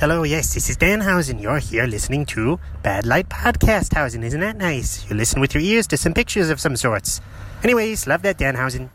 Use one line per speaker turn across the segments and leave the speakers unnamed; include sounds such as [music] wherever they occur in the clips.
Hello, yes, this is Danhausen. You're here listening to Bad Light Podcast Hausen. Isn't that nice? You listen with your ears to some pictures of some sorts. Anyways, love that Danhausen.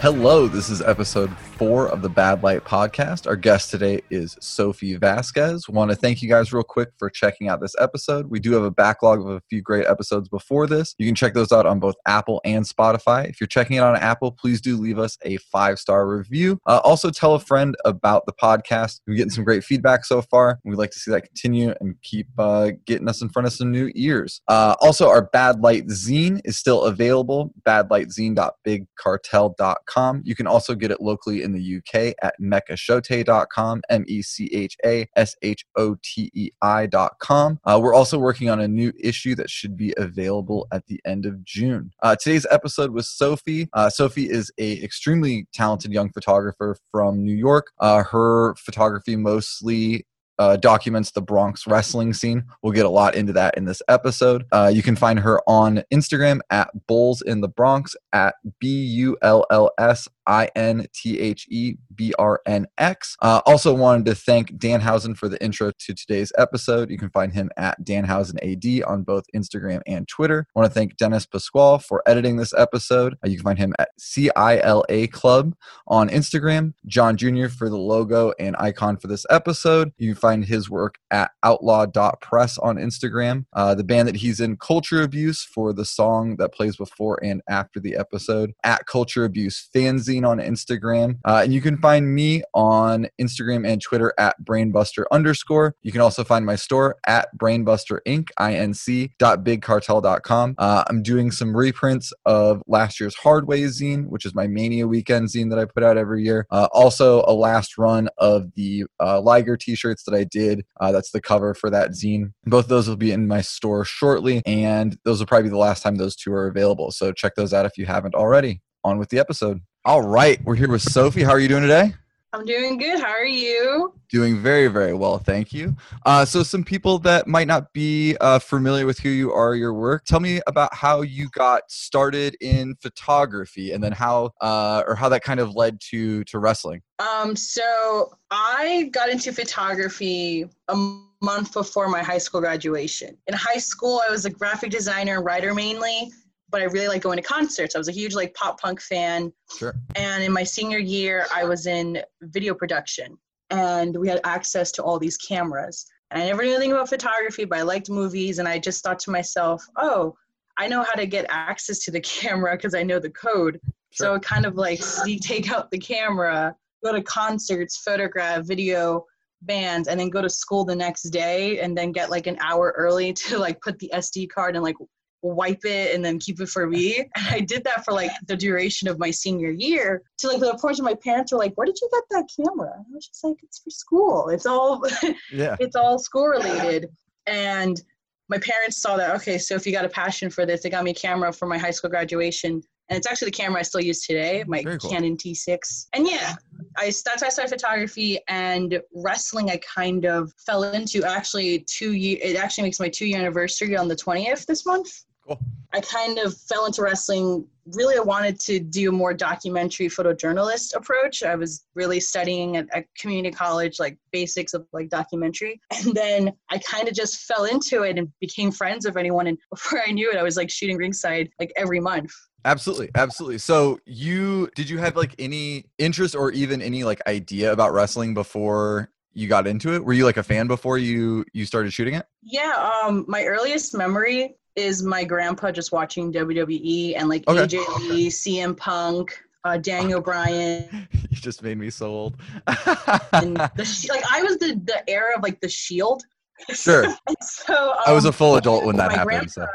Hello, this is episode four of the Bad Light podcast. Our guest today is Sophie Vasquez. Want to thank you guys real quick for checking out this episode. We do have a backlog of a few great episodes before this. You can check those out on both Apple and Spotify. If you're checking it on Apple, please do leave us a five star review. Uh, also, tell a friend about the podcast. We're getting some great feedback so far. We'd like to see that continue and keep uh, getting us in front of some new ears. Uh, also, our Bad Light zine is still available. Badlightzine.bigcartel.com. You can also get it locally in the UK at mechashote.com, M E C H A S H O T E I.com. Uh, we're also working on a new issue that should be available at the end of June. Uh, today's episode was Sophie. Uh, Sophie is a extremely talented young photographer from New York. Uh, her photography mostly uh, documents the Bronx wrestling scene. We'll get a lot into that in this episode. Uh, you can find her on Instagram at Bulls in the Bronx at B U L L S I N T H E B R N X. Uh, also wanted to thank Dan Danhausen for the intro to today's episode. You can find him at Dan Danhausen AD on both Instagram and Twitter. I want to thank Dennis Pasquale for editing this episode. Uh, you can find him at CILA Club on Instagram. John Jr. for the logo and icon for this episode. You can find his work at outlaw.press on Instagram. Uh, the band that he's in, Culture Abuse, for the song that plays before and after the episode. At Culture Abuse Fanzine on Instagram. Uh, and you can find me on Instagram and Twitter at Brainbuster underscore. You can also find my store at Brainbuster Inc. Inc. Bigcartel.com. Uh, I'm doing some reprints of last year's Hardway zine, which is my Mania weekend zine that I put out every year. Uh, also, a last run of the uh, Liger t-shirts that I did. Uh, that's the cover for that zine. Both of those will be in my store shortly, and those will probably be the last time those two are available. So check those out if you haven't already. On with the episode. All right, we're here with Sophie. How are you doing today?
I'm doing good. How are you?
Doing very, very well, thank you. Uh, so, some people that might not be uh, familiar with who you are, your work, tell me about how you got started in photography, and then how, uh, or how that kind of led to to wrestling.
Um, so I got into photography a month before my high school graduation. In high school, I was a graphic designer and writer mainly but I really like going to concerts. I was a huge like pop punk fan.
Sure.
And in my senior year, I was in video production, and we had access to all these cameras. And I never knew anything about photography, but I liked movies, and I just thought to myself, oh, I know how to get access to the [laughs] camera because I know the code. Sure. So kind of like [laughs] take out the camera, go to concerts, photograph, video bands, and then go to school the next day, and then get like an hour early [laughs] to like put the SD card and like wipe it and then keep it for me. [laughs] And I did that for like the duration of my senior year to like the point where my parents were like, Where did you get that camera? And I was just like, It's for school. It's all [laughs] yeah. it's all school related. And my parents saw that, okay, so if you got a passion for this, they got me a camera for my high school graduation. And it's actually the camera I still use today, my cool. Canon T6. And yeah, I that's how I started photography and wrestling. I kind of fell into actually two year. It actually makes my two year anniversary on the twentieth this month.
Cool.
I kind of fell into wrestling. Really, I wanted to do a more documentary photojournalist approach. I was really studying at, at community college, like basics of like documentary. [laughs] And then I kind of just fell into it and became friends with anyone. And [laughs] before I knew it, I was like shooting ringside like every month.
Absolutely, absolutely. So you did you have like any interest or even any like idea about wrestling before you got into it? Were you like a fan before you you started shooting it?
Yeah, um my earliest memory is my grandpa just watching WWE and like okay. AJ Lee, CM Punk, uh, Daniel Bryan. [laughs]
you just made me so old.
and [laughs] the, like I was the the era of like the Shield.
Sure. [laughs] so um, I was a full um, adult when that happened. So.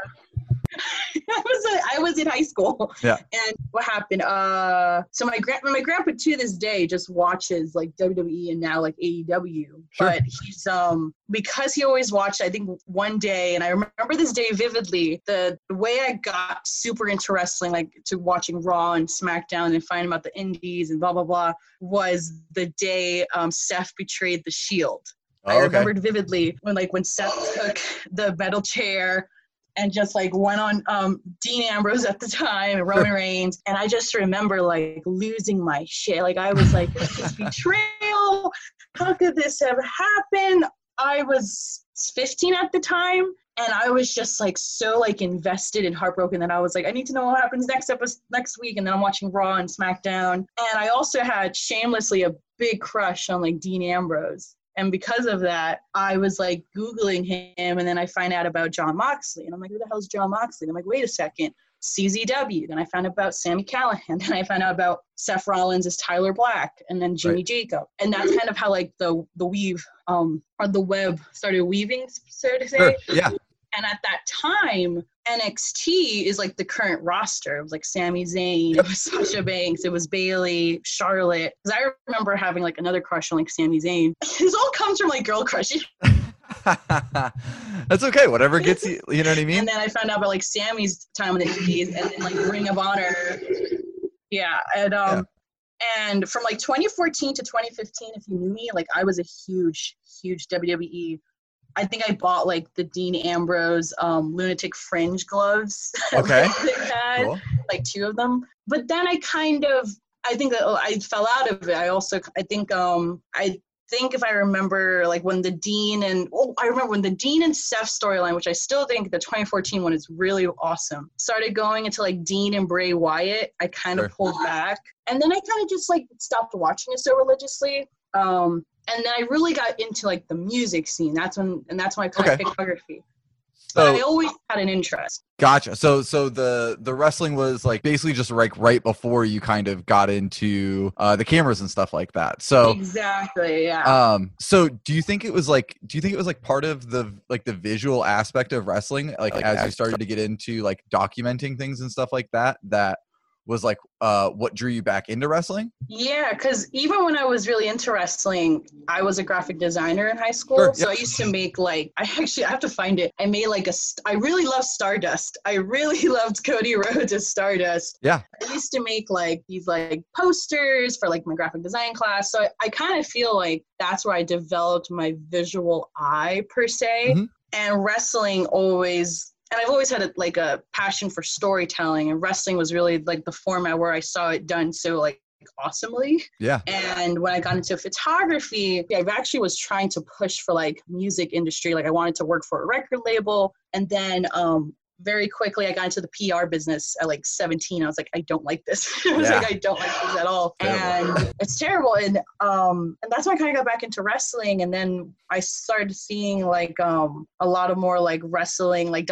[laughs]
I was a, I was in high school.
Yeah.
And what happened? Uh, so my grand my grandpa to this day just watches like WWE and now like AEW. Sure. But he's um because he always watched. I think one day, and I remember this day vividly. The, the way I got super into wrestling, like to watching Raw and SmackDown and finding about the Indies and blah blah blah, was the day um, Seth betrayed the Shield. I
Oh, okay.
remembered vividly when like when Seth took the metal chair and just like went on um, Dean Ambrose at the time and Roman [laughs] Reigns, and I just remember like losing my shit. Like I was like, this is betrayal. How could this have happened? I was 15 at the time. And I was just like so like invested and heartbroken that I was like, I need to know what happens next episode next week. And then I'm watching Raw and SmackDown. And I also had shamelessly a big crush on like Dean Ambrose. And because of that, I was like Googling him and then I find out about Jon Moxley. And I'm like, who the hell's Jon Moxley? And I'm like, wait a second. CZW. Then I found out about Sami Callihan. [laughs] Then I found out about Seth Rollins as Tyler Black, and then Jimmy
Right.
Jacob. And that's kind of how like the the weave um or the web started weaving, so to say.
Sure. Yeah.
And at that time, NXT is like the current roster. It was like Sami Zayn, it was Sasha Banks, it was Bayley, Charlotte. Because I remember having like another crush on like Sami Zayn. [laughs] This all comes from like girl crushes. [laughs]
That's okay. Whatever gets you. You know what I mean?
And then I found out about like Sami's time in the indies and then like Ring of Honor. Yeah. And um and from like 2014 to 2015, if you knew me, like I was a huge, huge WWE. I think I bought like the Dean Ambrose um, lunatic fringe gloves. [laughs]
Okay.
had,
Cool.
like two of them. But then I kind of I think that oh, I fell out of it. I also I think um I think if I remember like when the Dean and oh I remember when the Dean and Seth storyline, which I still think the 2014 one is really awesome, started going into like Dean and Bray Wyatt. I kind of
Sure.
pulled back, and then I kind of just like stopped watching it so religiously. Um, and then I really got into like the music scene. That's when and that's when I caught
Okay.
photography. But I always had an interest.
gotcha. So so the the wrestling was like basically just like right before you kind of got into uh the cameras and stuff like that. So
exactly, yeah.
um so do you think it was like do you think it was like part of the like the visual aspect of wrestling like,
Like,
as you started to get into like documenting things and stuff like that that was like uh what drew you back into wrestling?
Yeah, because even when I was really into wrestling, I was a graphic designer in high school.
Sure,
So
yeah.
I used to make like [laughs] I actually I have to find it. I made like a st- I really love Stardust. I really [laughs] loved Cody Rhodes as Stardust.
Yeah.
I used to make like these like posters for like my graphic design class. So I, I kind of feel like that's where I developed my visual eye per se.
Mhm.
And wrestling always and I've always had a, like a passion for storytelling and wrestling was really like the format where I saw it done so like awesomely.
Yeah.
And when I got into photography, I actually was trying to push for like music industry. Like I wanted to work for a record label. And then um very quickly I got into the PR business at like 17. I was like, I don't like this. [laughs] I was
Yeah.
like, I don't like this at all.
Terrible.
And it's terrible. And um and that's when I kind of got back into wrestling. And then I started seeing like um a lot of more like wrestling like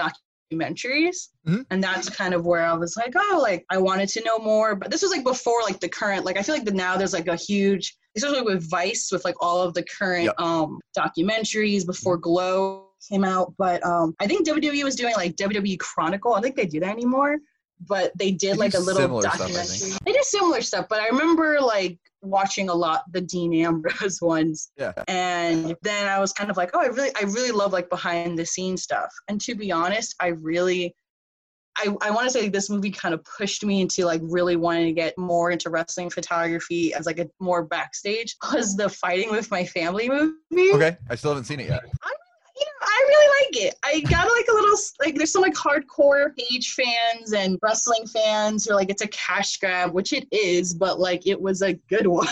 documentaries.
Mhm.
And that's kind of where I was like, oh, like I wanted to know more. But this was like before like the current, like I feel like the now there's like a huge, especially with Vice, with like all of the current
Yep.
um documentaries before Glow came out. But um I think WWE was doing like WWE Chronicle. I think they do that anymore. But they did
They
like a little
similar stuff,
documentary. they did similar stuff, but I remember like watching a lot the Dean Ambrose [laughs] ones.
Yeah.
And then I was kind of like, oh, I really, I really love like behind the scenes stuff. And to be honest, I really, I, I want to say this movie kind of pushed me into like really wanting to get more into wrestling photography as like a more backstage [laughs] was the fighting with my family movie.
Okay. I still haven't seen it yet.
You know, I really like it. I got like a little like there's some like hardcore Paige fans and wrestling fans who are like it's a cash grab, which it is, but like it was a good [laughs] one.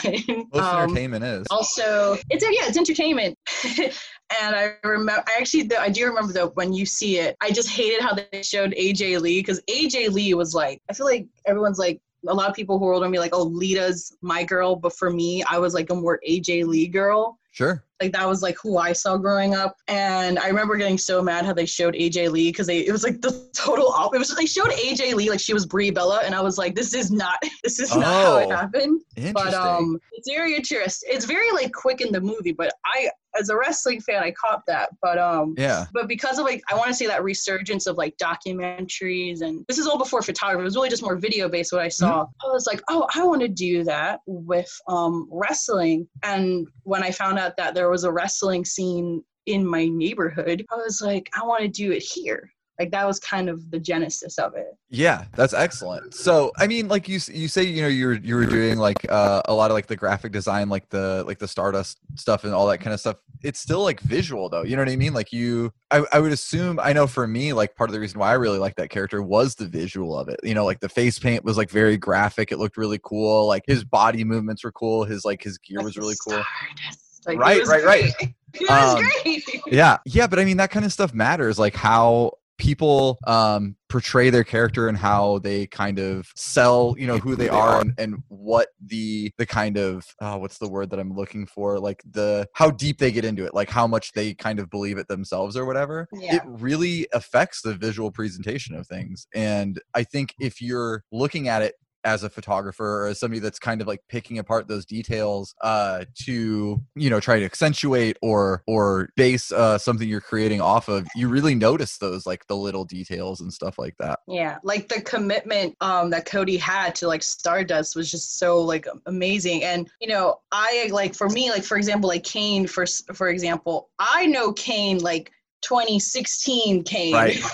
Most
Um,
entertainment is.
also it's a, yeah it's entertainment [laughs] and i remember i actually though, i do remember though when you see it i just hated how they showed aj lee because aj lee was like i feel like everyone's like a lot of people who are older than me like oh lita's my girl but for me i was like a more aj lee girl
Sure.
Like that was like who I saw growing up, and I remember getting so mad how they showed AJ Lee because they it was like the [laughs] total opposite. It was they showed AJ Lee like she was Brie Bella, and I was like, this is not [laughs] this is not how it
Oh.
happened. But um, it's very interesting. It's very like quick in the movie, but I, as a wrestling fan, I caught that. But um,
yeah.
but because of like, I want to say that resurgence of like documentaries, and this is all before photography. It was really just more video based. What I saw, I was like, oh, I want to do that with um wrestling. And when I found out that there was a wrestling scene in my neighborhood, I was like, I want to do it here. like that was kind of the genesis of it
Yeah, that's excellent. So, I mean, like you you say, you know, you were you were doing like uh, a lot of like the graphic design, like the like the Stardust stuff and all that kind of stuff. It's still like visual though. You know what I mean? Like you, I, I would assume. I know for me, like part of the reason why I really like that character was the visual of it. You know, like the face paint was like very graphic. It looked really cool. Like his body movements were cool. His like his gear was really cool.
Stardust. Like, it
Right,
was
right, right. [laughs]
It was
Um,
great. [laughs]
yeah yeah but i mean that kind of stuff matters like how people um portray their character and how they kind of sell you know who they are and, and what the the kind of uh, what's the word that i'm looking for like the how deep they get into it like how much they kind of believe it themselves or whatever
Yeah.
it really affects the visual presentation of things and i think if you're looking at it as a photographer or as somebody that's kind of like picking apart those details uh to you know try to accentuate or or base uh something you're creating off of you really notice those like the little details and stuff like that
Yeah, like the commitment um that Cody had to like Stardust was just so like amazing. And you know, I like for me, like for example, like Kane for for example, I know Kane like 2016 Kane.
Right. [laughs]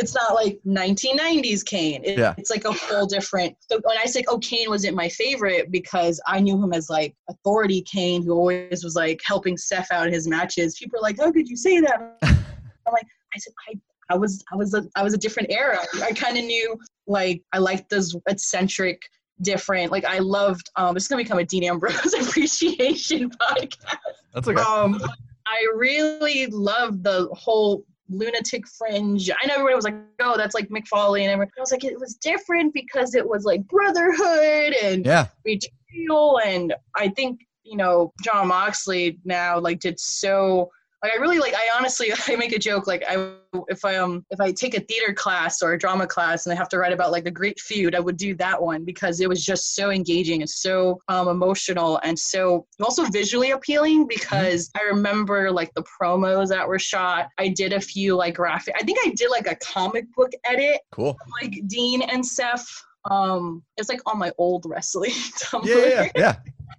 It's not like 1990s Kane. It-
Yeah.
It's like a whole different. So when I say, oh, Kane wasn't my favorite because I knew him as like authority Kane, who always was like helping Seth out in his matches. People are like, how could you say that? [laughs] I'm like, I said, I I was I was a I was a different era. I kind of knew like I liked those eccentric, different. Like I loved. Um, it's gonna become a Dean Ambrose [laughs] appreciation podcast.
that's okay
Um, I really loved the whole lunatic fringe. I know everybody was like, "Oh, that's like Foley," and everyone. I was like, it was different because it was like brotherhood and
yeah
betrayal and i think you know jon moxley now like did so like i really like i honestly [laughs] i make a joke like i if i um if i take a theater class or a drama class and i have to write about like the great feud i would do that one because it was just so engaging and so um, emotional and so also visually appealing because i remember like the promos that were shot i did a few like graphic i think i did like a comic book edit
cool
like Dean and Seth. Um, it's like on my old wrestling [laughs] Tumblr.
yeah yeah yeah, yeah.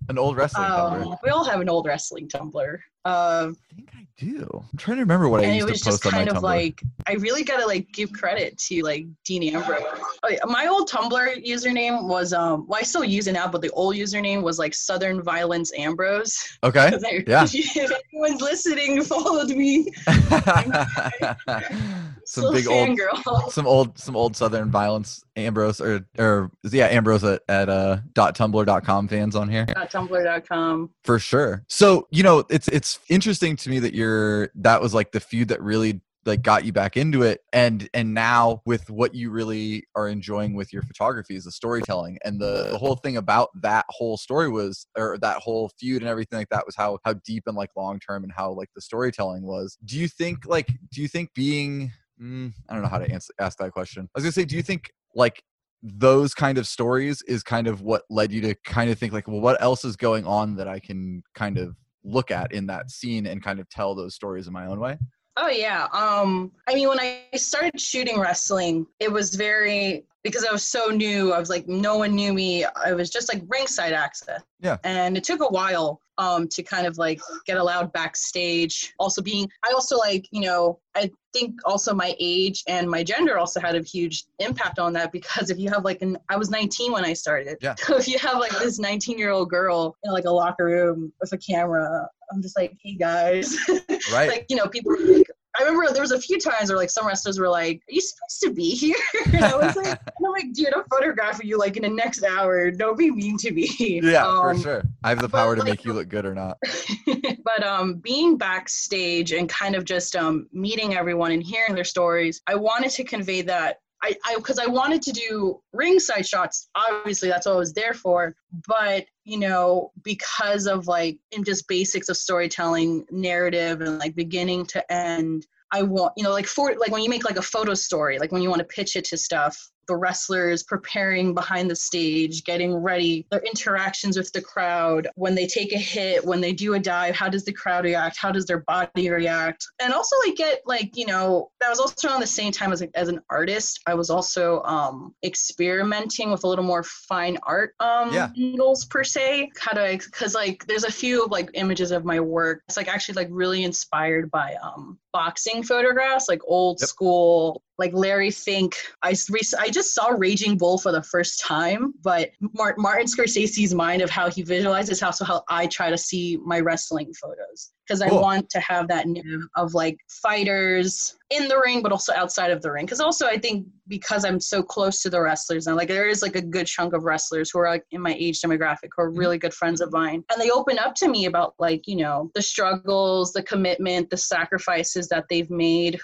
An old wrestling Tumblr.
Um, we all have an old wrestling Tumblr. Um,
i think i do i'm trying to remember what i used
was
to
just
post on my Tumblr.
it was just kind of
tumblr
like I really gotta like give credit to like Dean Ambrose. Oh, yeah, my old Tumblr username was um well I still use it now, but the old username was like Southern Violence Ambrose.
Okay. [laughs]
I-
Yeah. [laughs]
if anyone's listening, followed me. [laughs]
some big old
fangirl.
some old some old southern violence ambrose or or yeah ambrose at, at uh dot tumblr.com fans on here
Tumblr.com.
for sure. So you know it's it's interesting to me that you're that was like the feud that really like got you back into it. And and now with what you really are enjoying with your photography is the storytelling. And the, the whole thing about that whole story was or that whole feud and everything like that was how how deep and like long term and how like the storytelling was. Do you think like do you think being mm, i don't know how to answer ask that question. I was gonna say do you think like those kind of stories is kind of what led you to kind of think like well what else is going on that i can kind of look at in that scene and kind of tell those stories in my own way
Oh yeah. Um I mean when I started shooting wrestling, it was very because I was so new. I was like no one knew me. I was just like ringside access.
Yeah.
And it took a while um to kind of like get allowed backstage. Also being I also like, you know, I think also my age and my gender also had a huge impact on that because if you have like an I was 19 when I started.
Yeah.
So if you have like this 19 year old girl in like a locker room with a camera, I'm just like, hey guys. [laughs]
right
like you know people like I remember there was a few times where like some wrestlers were like, "Are you supposed to be here?" [laughs] and I was like, "I'm like, dude, I'm photographing you like in the next hour. Don't be mean to me." [laughs]
yeah for
Um,
sure i have the
but,
power to
like,
make you look good or not [laughs]
but um, being backstage and kind of just um, meeting everyone and hearing their stories, I wanted to convey that. I because I, wanted to do ringside shots. Obviously, that's what I was there for. But you know, because of like in just basics of storytelling, narrative, and like beginning to end, I want you know like for like when you make like a photo story, like when you want to pitch it to stuff, the wrestlers preparing behind the stage, getting ready, their interactions with the crowd, when they take a hit, when they do a dive, how does the crowd react? How does their body react? And also like get like, you know, that was also around the same time as, as an artist. I was also um experimenting with a little more fine art um
Yeah.
angles per se. How to cause like there's a few like images of my work. It's like actually like really inspired by um boxing photographs, like old
Yep.
school like Larry Fink. I I just saw Raging Bull for the first time, but Martin Scorsese's mind of how he visualizes how so how I try to see my wrestling photos because cool. I want to have that narrative of like fighters in the ring, but also outside of the ring. Because also, I think because I'm so close to the wrestlers and like there is like a good chunk of wrestlers who are like in my age demographic who are really good friends of mine, and they open up to me about like you know the struggles, the commitment, the sacrifices that they've made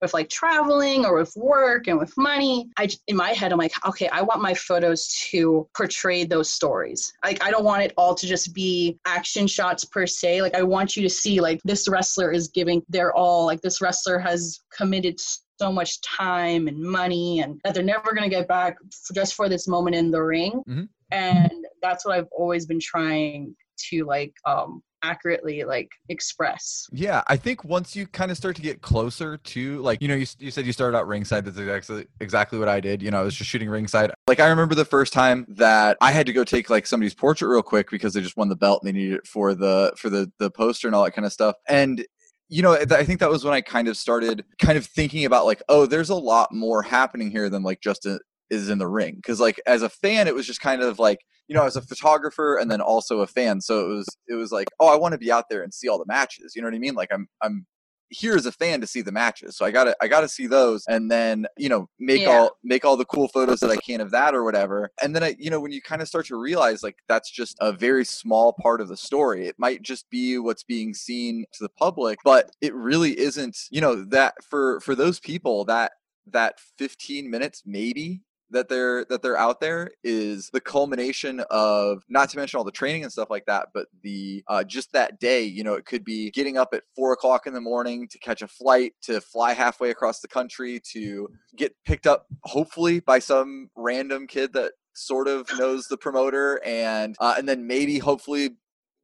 with like traveling or with work and with money i in my head i'm like okay i want my photos to portray those stories. Like i don't want it all to just be action shots per se. Like i want you to see like this wrestler is giving their all. Like this wrestler has committed so much time and money and that they're never going to get back just for this moment in the ring. Mm-hmm. and that's what i've always been trying to like um accurately like express.
Yeah, I think once you kind of start to get closer to like you know you, you said you started out ringside that's exactly exactly what I did. You know, I was just shooting ringside. Like I remember the first time that I had to go take like somebody's portrait real quick because they just won the belt and they needed it for the for the the poster and all that kind of stuff. And you know, I think that was when I kind of started kind of thinking about like, oh, there's a lot more happening here than like just a, is in the ring. Because like as a fan, it was just kind of like you know, as a photographer and then also a fan. So it was it was like, oh, I want to be out there and see all the matches. You know what I mean? Like I'm I'm here as a fan to see the matches. So I gotta I gotta see those and then, you know, make yeah. all make all the cool photos that I can of that or whatever. And then I you know, when you kind of start to realize like that's just a very small part of the story. It might just be what's being seen to the public, but it really isn't, you know, that for for those people that that 15 minutes maybe that they're that they're out there is the culmination of not to mention all the training and stuff like that but the uh, just that day you know it could be getting up at four o'clock in the morning to catch a flight to fly halfway across the country to get picked up hopefully by some random kid that sort of knows the promoter and uh, and then maybe hopefully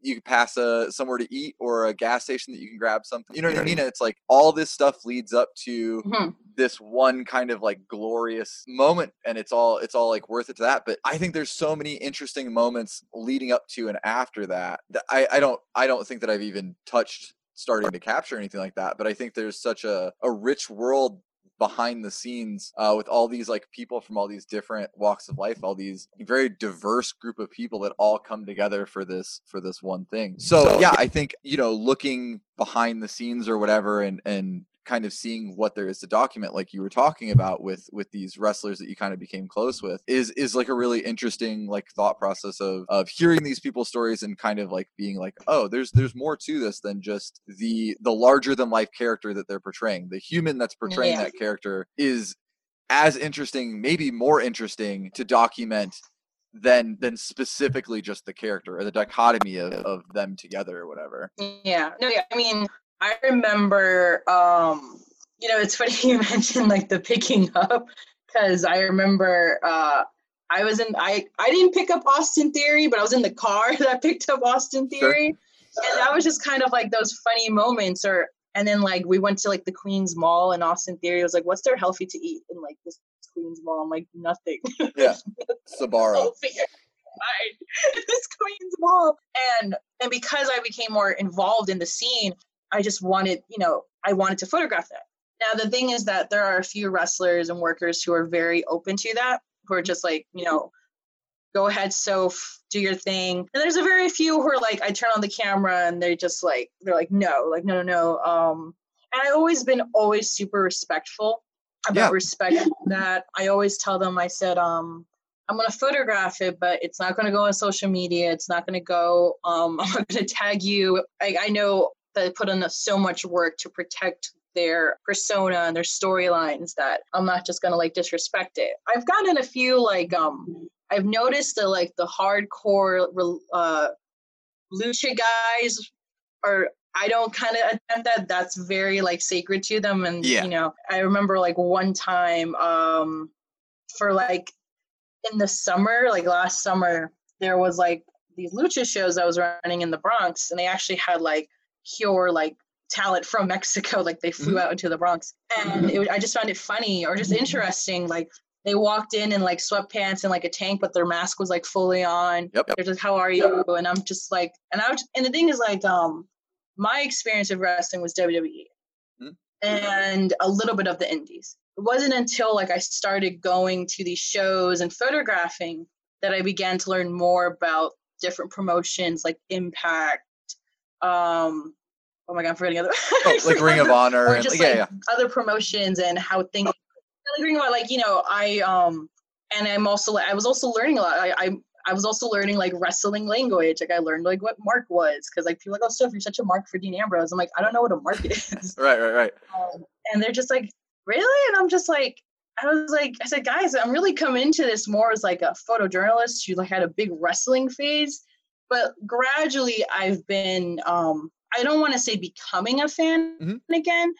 you can pass a somewhere to eat or a gas station that you can grab something. You know what I mean? it's like all this stuff leads up to mm-hmm. this one kind of like glorious moment, and it's all it's all like worth it to that. But I think there's so many interesting moments leading up to and after that that I, I don't I don't think that I've even touched starting to capture anything like that. But I think there's such a, a rich world behind the scenes uh, with all these like people from all these different walks of life all these very diverse group of people that all come together for this for this one thing. So, so yeah i think you know looking behind the scenes or whatever and and kind of seeing what there is to document like you were talking about with with these wrestlers that you kind of became close with is is like a really interesting like thought process of of hearing these people's stories and kind of like being like oh there's there's more to this than just the the larger than life character that they're portraying. The human that's portraying yeah. that character is as interesting maybe more interesting to document than than specifically just the character or the dichotomy of, of them together or whatever.
Yeah. No yeah i mean I remember, um, you know, it's funny [laughs] you mentioned like the picking up because I remember uh, I was in I I didn't pick up Austin Theory, but I was in the car [laughs] that picked up Austin Theory, sure. and that was just kind of like those funny moments. Or and then like we went to like the Queens Mall, and Austin Theory was like, "What's there healthy to eat in like this Queens Mall?" I'm like, "Nothing."
Yeah, [laughs] Sbarro.
this Queens Mall, and and because I became more involved in the scene, I just wanted, you know, I wanted to photograph that. Now, the thing is that there are a few wrestlers and workers who are very open to that, who are just like, you know, go ahead, Soph, do your thing. And there's a very few who are like, I turn on the camera and they're just like, they're like, no, like, no, no, no. Um, and I've always been always super respectful about yeah. respect that. I always tell them, I said, um, I'm gonna photograph it, but it's not gonna go on social media. It's not gonna go. Um, [laughs] I'm not gonna tag you. I, I know that put in so much work to protect their persona and their storylines that I'm not just gonna like disrespect it. I've gotten a few like um I've noticed that like the hardcore uh lucha guys are I don't kind of attempt that. That's very like sacred to them. And yeah. you know, I remember like one time um for like in the summer, like last summer, there was like these lucha shows I was running in the Bronx, and they actually had like pure like talent from [laughs] Mexico. Like they flew mm-hmm. out into the Bronx, and it, I just found it funny or just interesting. Like they walked in in like sweatpants and like a tank, but their mask was like fully on. Yep. They're just, "How are you?" And I'm just like, and I was, and the thing is like, um, my experience of wrestling was WWE. Mm-hmm. and a little bit of the indies. It wasn't until like I started going to these shows and photographing that I began to learn more about different promotions like Impact. Um, oh my god, I'm forgetting other [laughs]
oh, like Ring of Honor
and just like yeah. other promotions and how things. Like Ring of Honor, like you know, I um, and I'm also I was also learning a lot. I, I I was also learning like wrestling language. Like I learned like what mark was because like people like, oh, Steph, you're such a mark for Dean Ambrose. I'm like, I don't know what a mark [laughs] is. [laughs]
right, right, right.
Um, and they're just like, really? And I'm just like, I was like, I said, guys, I'm really coming into this more as like a photojournalist who like had a big wrestling phase, but gradually I've been, um, I don't want to say becoming a fan mm-hmm. again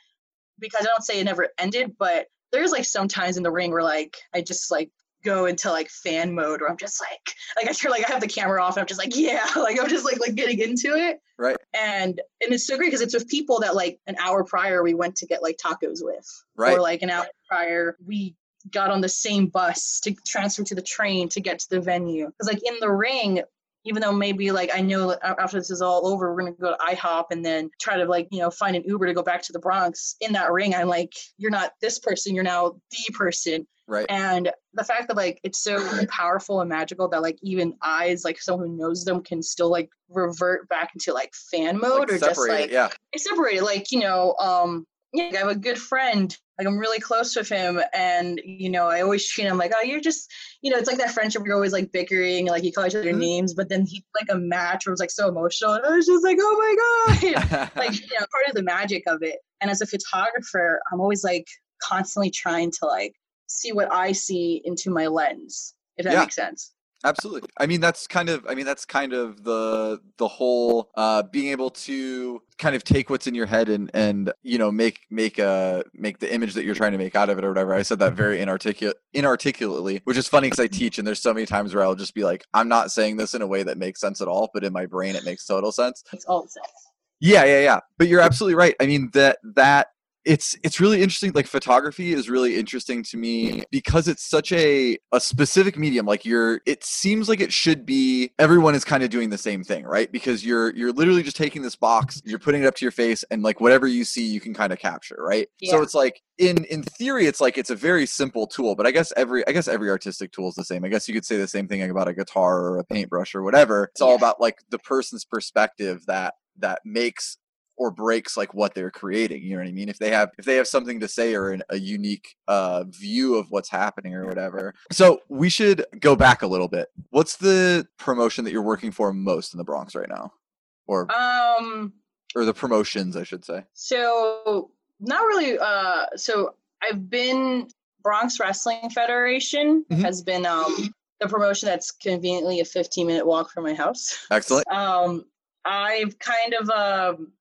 because I don't say it never ended, but there's like sometimes in the ring where like I just like go into like fan mode where I'm just like like I feel like I have the camera off and I'm just like yeah [laughs] like I'm just like like getting into it.
Right.
And and it's so great because it's with people that like an hour prior we went to get like tacos with.
Right.
or like an hour prior we got on the same bus to transfer to the train to get to the venue. Because like in the ring even though maybe like I know after this is all over, we're gonna go to IHOP and then try to like you know find an Uber to go back to the Bronx. In that ring, I'm like, you're not this person, you're now the person.
Right.
And the fact that like it's so [clears throat] powerful and magical that like even eyes, like someone who knows them, can still like revert back into like fan mode like or just like
yeah,
separated. Like you know, um, yeah, I have a good friend. Like I'm really close with him, and you know, I always treat him like, oh, you're just, you know, it's like that friendship. where you're always like bickering, like you call each other mm-hmm. names, but then he like a match where it was like so emotional, and I was just like, oh my god, [laughs] like [laughs] you know, part of the magic of it. And as a photographer, I'm always like constantly trying to like see what I see into my lens, if that yeah. makes sense.
Absolutely. I mean that's kind of I mean that's kind of the the whole uh being able to kind of take what's in your head and and you know make make a make the image that you're trying to make out of it or whatever. I said that very inarticulate inarticulately, which is funny cuz I [laughs] teach and there's so many times where I'll just be like I'm not saying this in a way that makes sense at all, but in my brain it makes total sense.
It's all sense.
Yeah, yeah, yeah. But you're absolutely right. I mean that that it's it's really interesting like photography is really interesting to me because it's such a a specific medium like you're it seems like it should be everyone is kind of doing the same thing right because you're you're literally just taking this box you're putting it up to your face and like whatever you see you can kind of capture right yeah. so it's like in in theory it's like it's a very simple tool but i guess every i guess every artistic tool is the same i guess you could say the same thing about a guitar or a paintbrush or whatever it's all yeah. about like the person's perspective that that makes or breaks like what they're creating you know what i mean? If they have if they have something to say or an, a unique uh, view of what's happening or whatever. So we should go back a little bit. What's the promotion that you're working for most in the bronx right now? Or
um
or the promotions i should say.
So not really uh so i've been bronx wrestling federation mm-hmm. has been um the promotion that's conveniently a 15 minute walk from my house.
Excellent.
Um I've kind of um,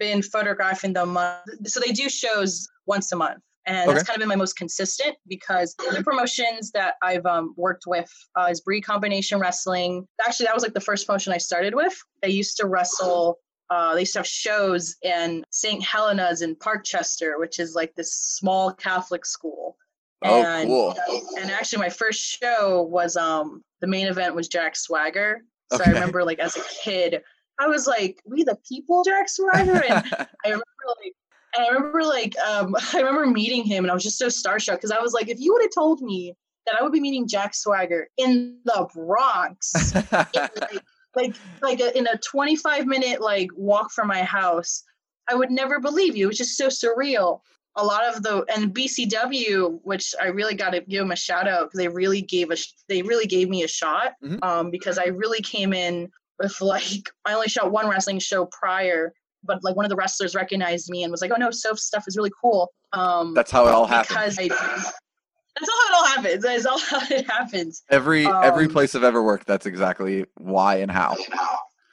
been photographing them. So they do shows once a month. And okay. that's kind of been my most consistent because the other promotions that I've um, worked with uh, is Breed Combination Wrestling. Actually, that was like the first promotion I started with. They used to wrestle uh, they used to have shows in St. Helena's in Parkchester, which is like this small Catholic school.
Oh,
and,
cool.
And actually, my first show was um the main event was Jack Swagger. So okay. I remember like as a kid, I was like, "We the people, Jack Swagger," and [laughs] I remember like, and I remember like, um, [laughs] I remember meeting him, and I was just so starstruck because I was like, if you would have told me that I would be meeting Jack Swagger in the Bronx, [laughs] in like, like like a, in a 25 minute like walk from my house, I would never believe you. It was just so surreal. A lot of the and BCW, which I really got to give them a shout out because they really gave a they really gave me a shot mm-hmm. um, because I really came in with like [laughs] I only shot one wrestling show prior, but like one of the wrestlers recognized me and was like, "Oh no, Soph's stuff is really cool." Um,
that's how it all happens.
I, [laughs] that's all how it all happens. That's all how it happens.
Every um, every place I've ever worked, that's exactly why and how.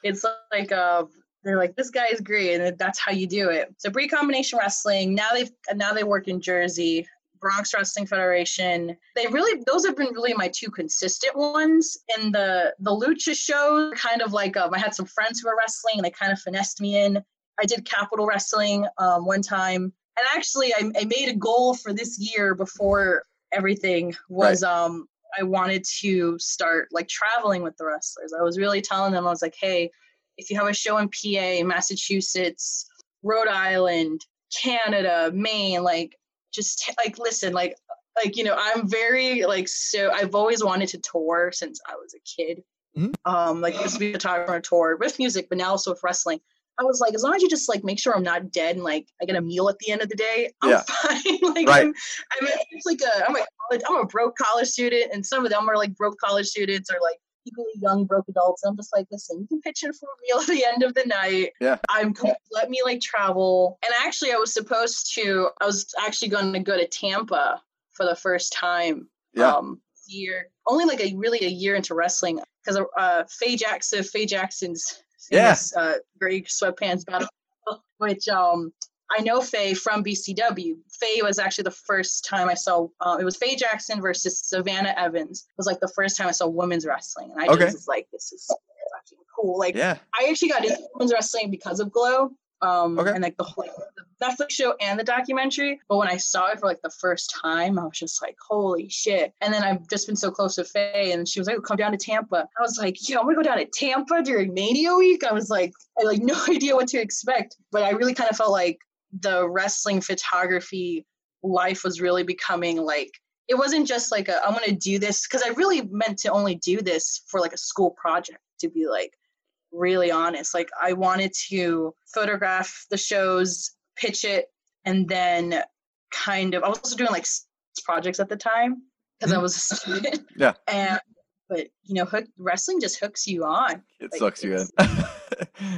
It's like uh, they're like, "This guy is great," and that's how you do it. So Breed Combination Wrestling. Now they've now they work in Jersey. Bronx Wrestling Federation. They really those have been really my two consistent ones. In the the lucha show, kind of like um, I had some friends who were wrestling and they kind of finessed me in. I did Capital Wrestling um, one time, and actually I, I, made a goal for this year before everything was right. um I wanted to start like traveling with the wrestlers. I was really telling them I was like, hey, if you have a show in PA, Massachusetts, Rhode Island, Canada, Maine, like just [laughs] like listen, like like you know, I'm very like so I've always wanted to tour since I was a kid.
Mhm.
Um, like to be a photographer on tour with music, but now also with wrestling. I was like, as long as you just like make sure I'm not dead and like I get a meal at the end of the day, I'm
Yeah.
fine. [laughs] like
Right.
I'm, I'm it's like a I'm a college, I'm a broke college student, and some of them are like broke college students or like equally young broke adults. I'm just like, listen, you can pitch in for a meal [laughs] at the end of the night.
Yeah.
I'm let me like travel. And actually, I was supposed to. I was actually going to go to Tampa for the first time.
Yeah.
Um, year only like a really a year into wrestling because uh Faye Jackson Faye Jackson's
Yeah.
famous, uh gray sweatpants battle [laughs] which um I know Faye from BCW. Faye was actually the first time I saw. Uh, it was Faye Jackson versus Savannah Evans. It was like the first time I saw women's wrestling, and I
Okay.
just was like, "This is fucking cool!" Like,
Yeah.
I actually got into women's wrestling because of Glow, um,
Okay.
and like the whole the Netflix show and the documentary. But when I saw it for like the first time, I was just like, "Holy shit!" And then I've just been so close to Faye, and she was like, "Come down to Tampa." I was like, "Yo, I'm gonna go down to Tampa during Mania week." I was like, I had, like [laughs] no idea what to expect, but I really kind of felt like the wrestling photography life was really becoming like it wasn't just like a, I'm gonna do this because I really meant to only do this for like a school project to be like really honest. Like I wanted to photograph the shows, pitch it, and then kind of I was also doing like projects at the time because I
Mhm.
was a student.
Yeah. [laughs]
And but you know, hook, wrestling just hooks you on.
It
Like,
sucks you in.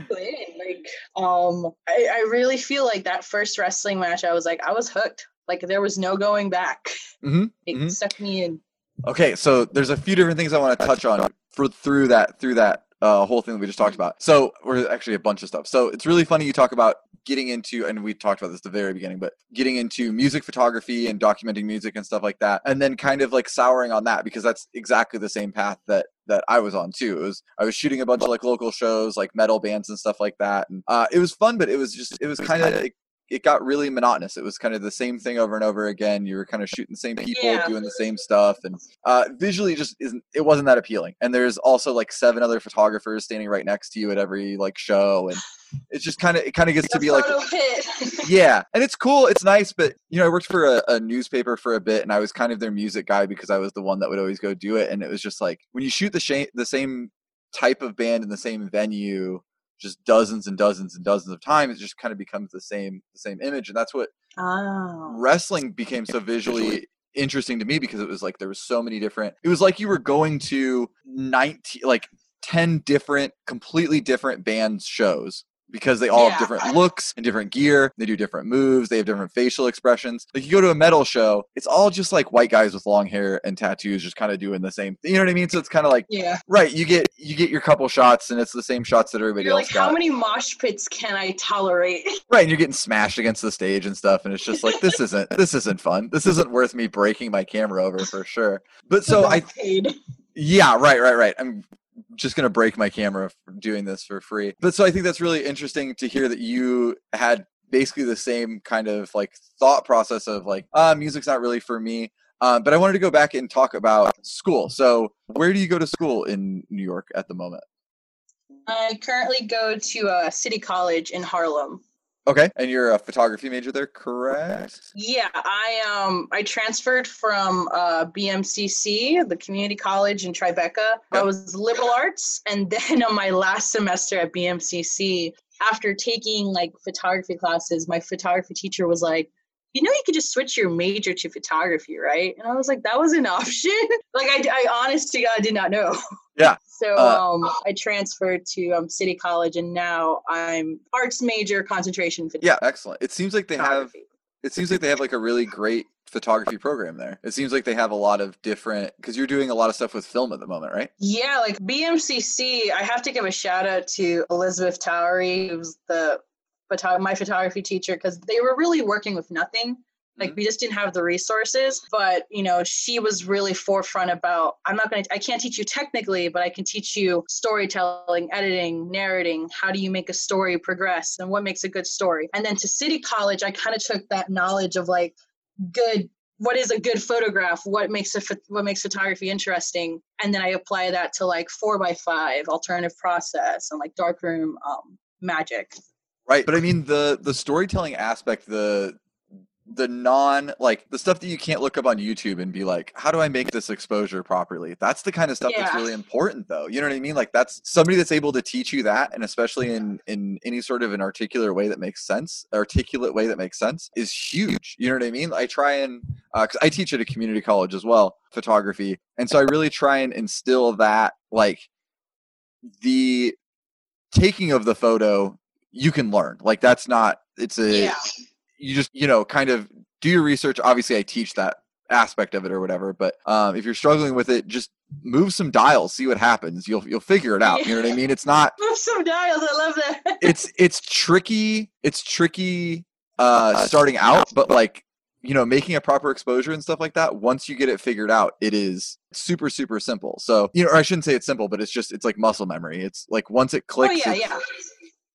Like um, I, I really feel like that first wrestling match, I was like, I was hooked. Like there was no going back.
Mhm, [laughs]
It
mhm.
sucked me in.
Okay, so there's a few different things I want to touch on for through that through that uh, whole thing that we just talked about. So, or actually a bunch of stuff. So it's really funny you talk about getting into, and we talked about this at the very beginning, but getting into music photography and documenting music and stuff like that, and then kind of like souring on that because that's exactly the same path that that I was on too. It was I was shooting a bunch of like local shows, like metal bands and stuff like that, and uh, it was fun, but it was just it was kind of it, it got really monotonous. It was kind of the same thing over and over again. You were kind of shooting the same people,
Yeah.
doing the same stuff, and uh, visually just isn't it wasn't that appealing and there's also like seven other photographers standing right next to you at every like show and it's just kind of it kind of gets to be like [laughs] yeah and it's cool it's nice but you know i worked for a, a newspaper for a bit and i was kind of their music guy because i was the one that would always go do it and it was just like when you shoot the, sh- the same type of band in the same venue just dozens and dozens and dozens of times it just kind of becomes the same the same image and that's what
oh.
wrestling became so visually interesting to me because it was like there was so many different it was like you were going to 19 like 10 different completely different bands shows because they all have different looks and different gear they do different moves they have different facial expressions like you go to a metal show it's all just like white guys with long hair and tattoos just kind of doing the same thing you know what i mean so it's kind of like
Yeah.
right you get you get your couple shots and it's the same shots that everybody
You're
else
like,
got
how many mosh pits can I tolerate? [laughs]
Right, and you're getting smashed against the stage and stuff, and it's just like this isn't this isn't fun. This isn't worth me breaking my camera over for sure. But so I,
paid.
yeah, right, right, right. I'm just gonna break my camera for doing this for free. But so I think that's really interesting to hear that you had basically the same kind of like thought process of like, ah, music's not really for me. Um, but I wanted to go back and talk about school. So where do you go to school in New York at the moment?
I currently go to a city college in Harlem.
Okay, and you're a photography major there, correct?
Yeah, I um I transferred from uh, BMCC, the community college in Tribeca. I was liberal arts, and [laughs] then on my last semester at BMCC, after taking like photography classes, my photography teacher was like, "You know, you could just switch your major to photography, right?" And I was like, "That was an [laughs] option." like I, I honest to God did not know.
Yeah. [laughs]
So
Uh,
um, I transferred to um, City College, and now I'm arts major, concentration
Yeah, excellent. It seems like they have it seems like they have like a really great photography program there. It seems like they have a lot of different because you're doing a lot of stuff with film at the moment, right?
Yeah, like BMCC, I have to give a shout out to Elizabeth Towery, who's the photo- my photography teacher, because they were really working with nothing. Like we just didn't have the resources, but you know, she was really forefront about I'm not going to I can't teach you technically, but I can teach you storytelling, editing, narrating, how do you make a story progress and what makes a good story. And then to City College, I kind of took that knowledge of like good what is a good photograph? What makes a what makes photography interesting? And then i apply that to like four by five alternative process and like darkroom um, magic
Right. But I mean the the storytelling aspect, the the non like the stuff that you can't look up on YouTube and be like, how do I make this exposure properly? That's the kind of stuff that's really important though. You know what I mean? Like that's somebody that's able to teach you that and especially in in any sort of an articulate way that makes sense, articulate way that makes sense is huge. You know what I mean? I try and uh, cuz I teach at a community college as well, photography. And so I really try and instill that like the taking of the photo you can learn. Like that's not it's a
Yeah.
you just you know kind of do your research obviously i teach that aspect of it or whatever but um, if you're struggling with it just move some dials see what happens you'll you'll figure it out you know what i mean it's not [laughs]
Move some dials. I love that. [laughs]
it's it's tricky it's tricky uh starting out but like you know making a proper exposure and stuff like that once you get it figured out it is super super simple so you know or i shouldn't say it's simple but it's just it's like muscle memory it's like once it
Oh
clicks
yeah,
it's-
yeah.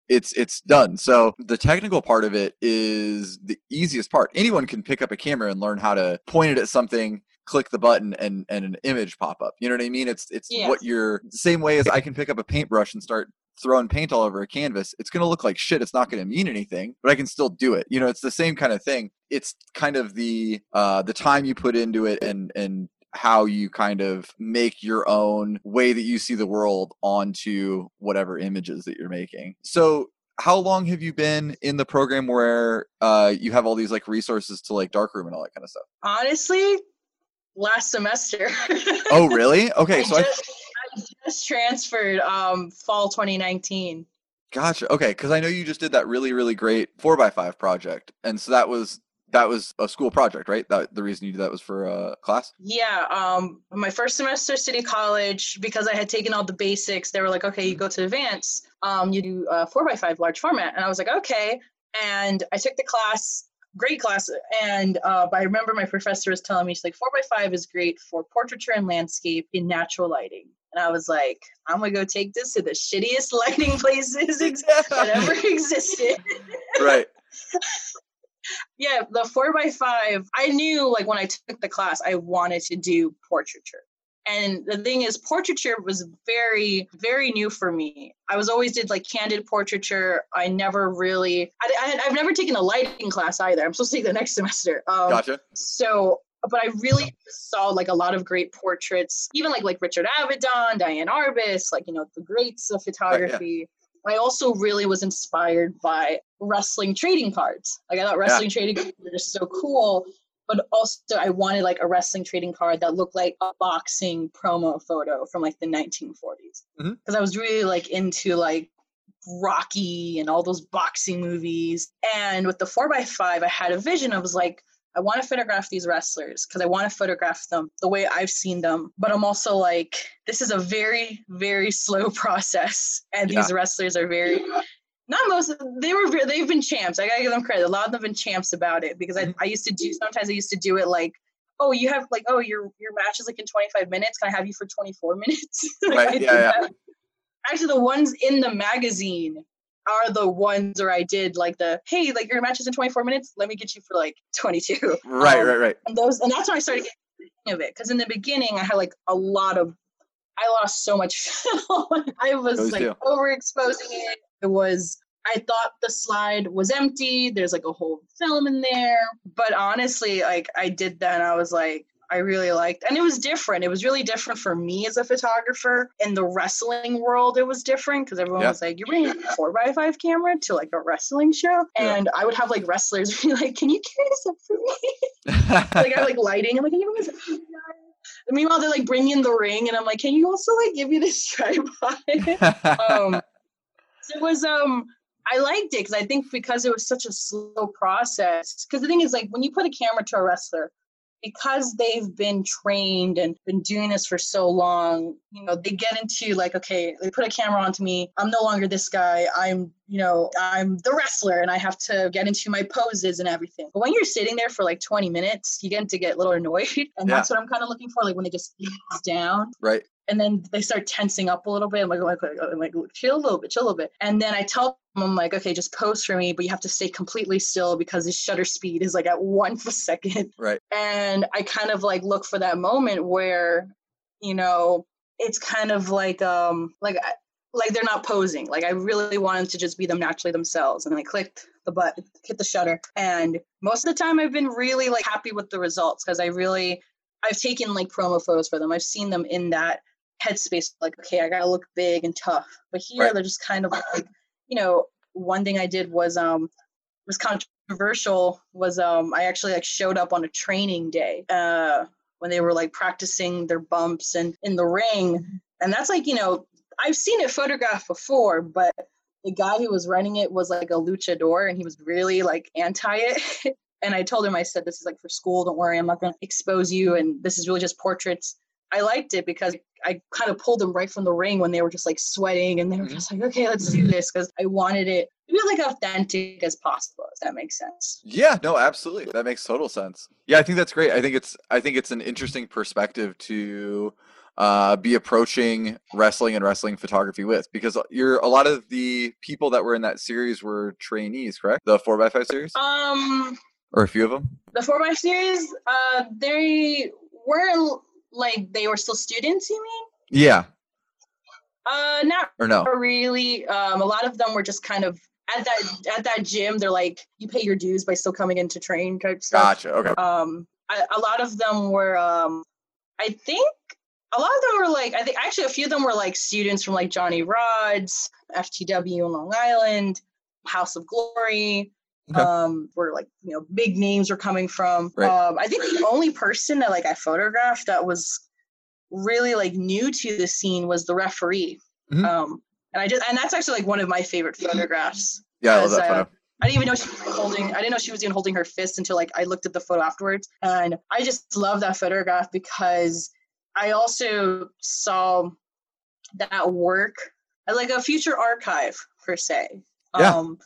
It's it's done. So the technical part of it is the easiest part. Anyone can pick up a camera and learn how to point it at something, click the button, and and an image pop up. You know what I mean? It's it's what you're the same way as I can pick up a paintbrush and start throwing paint all over a canvas. It's gonna look like shit. It's not gonna mean anything, but I can still do it. You know, it's the same kind of thing. It's kind of the uh the time you put into it and and how you kind of make your own way that you see the world onto whatever images that you're making. So how long have you been in the program where uh, you have all these like resources to like darkroom and all that kind of stuff?
Honestly, last semester. [laughs]
Oh, really? Okay,
I
so I
just, I just transferred um fall 2019.
gotcha. Okay, because I know you just did that really really great four by five project, and so that was that was a school project, right? That the reason you did that was for a class.
Yeah, um, my first semester city college because I had taken all the basics. They were like, okay, you go to advance, um, you do uh, four by five large format, and I was like, okay. And I took the class, great class, and uh, but I remember my professor was telling me she's like, four by five is great for portraiture and landscape in natural lighting. And I was like, I'm gonna go take this to the shittiest [laughs] lighting places [laughs] that ever existed.
right. [laughs]
yeah, the four by five, I knew like when I took the class, I wanted to do portraiture. And the thing is, portraiture was very, very new for me. I was always did like candid portraiture. I never really, I, I, I've never taken a lighting class either. I'm supposed to take the next [laughs] semester. Um,
Gotcha.
so, but I really saw like a lot of great portraits, even like like Richard Avedon, Diane Arbus, like you know the greats of photography. I also really was inspired by wrestling trading cards. Like I thought wrestling trading cards were just so cool, but also I wanted like a wrestling trading card that looked like a boxing promo photo from like the 1940s.
Mhm.
Because I was really like into like Rocky and all those boxing movies. And with the four by five, I had a vision. I was like, I want to photograph these wrestlers because I want to photograph them the way I've seen them. But I'm also like, this is a very, very slow [laughs] process. And these wrestlers are very, not most, they were, they've been champs. I gotta give them credit. A lot of them have been champs about it because I, mm-hmm. I used to do, sometimes I used to do it like, oh, you have like, oh, your, your match is like in 25 minutes. Can I have you for 24 minutes? [laughs] Like,
Right, yeah, yeah. [laughs]
Actually, the ones in the magazine are the ones where I did like the hey, like your match is in 24 minutes. Let me get you for like 22.
Right,
Um,
right, right.
And those, and that's when I started getting of it. Because in the beginning, I had like a lot of, I lost so much film. [laughs] I was like
do.
overexposing it. It was. I thought the slide was empty. There's like a whole film in there. But honestly, like I did that and I was like, I really liked and it was different. It was really different for me as a photographer. In the wrestling world, it was different because everyone
Yeah.
was like, You're bringing a four by five camera to like a wrestling show.
Yeah.
And I would have like wrestlers [laughs] be like, Can you carry this up for me? [laughs] like I have like lighting. I'm like, Can you this up for me? And meanwhile, they're like bringing in the ring, and I'm like, Can you also like give me this [laughs] tripod? um, so it was um I liked it because I think because it was such a slow process. Because the thing is, like, when you put a camera to a wrestler, because they've been trained and been doing this for so long, you know, they get into like, okay, they put a camera onto me. I'm no longer this guy. I'm, you know, I'm the wrestler and I have to get into my poses and everything. But when you're sitting there for like 20 minutes, you get to get a little annoyed. [laughs] And that's what I'm kind of looking for, like when they just [laughs] down
right.
And then they start tensing up a little bit. I'm like, like, I'm like, chill a little bit, chill a little bit. And then I tell them, I'm like, okay, just pose for me, but you have to stay completely still because the shutter speed is like at one per [laughs] second.
Right.
And I kind of like look for that moment where, you know, it's kind of like, um, like, like they're not posing. Like I really wanted to just be them naturally themselves. And I clicked the button, hit the shutter. And most of the time I've been really like happy with the results because I really I've taken like promo photos for them. I've seen them in that headspace, like, okay, I gotta look big and tough. But here
Right.
they're just kind of like, you know, one thing I did was um was controversial was um I actually like showed up on a training day uh when they were like practicing their bumps and in the ring. And that's like, you know, I've seen it photographed before, but the guy who was running it was like a luchador and he was really like anti it. [laughs] and I told him, I said, this is like for school. Don't worry. I'm not going to expose you. And this is really just portraits. I liked it because I kind of pulled them right from the ring when they were just like sweating and they were
Mhm.
just like, okay, let's do this because I wanted it to be like authentic as possible, if that makes sense.
Yeah, no, absolutely. That makes total sense. Yeah, I think that's great. I think it's I think it's an interesting perspective to uh, be approaching wrestling and wrestling photography with because you're a lot of the people that were in that series were trainees, correct? The four x five series,
Um,
or a few of them.
the 4x series, uh, they were like, they were still students, you mean?
Yeah,
Uh, not
or no?
really. Um, a lot of them were just kind of at that at that gym. They're like, you pay your dues by still coming in to train type stuff.
Gotcha. Okay.
Um, I, a lot of them were. Um, I think a lot of them were like. I think actually a few of them were like students from like Johnny Rodz's, FTW in Long Island, House of Glory.
Okay.
Um, where like you know big names were coming from.
Right.
Um, I think the only person that like I photographed that was really like new to the scene was the referee.
Mhm.
Um, and I just and that's actually like one of my favorite photographs.
Yeah, I love that
uh. I didn't even know she was holding. I didn't know she was even holding her fist until like I looked at the photo afterwards, and I just love that photograph because I also saw that work like a future archive per se.
Yeah.
Um,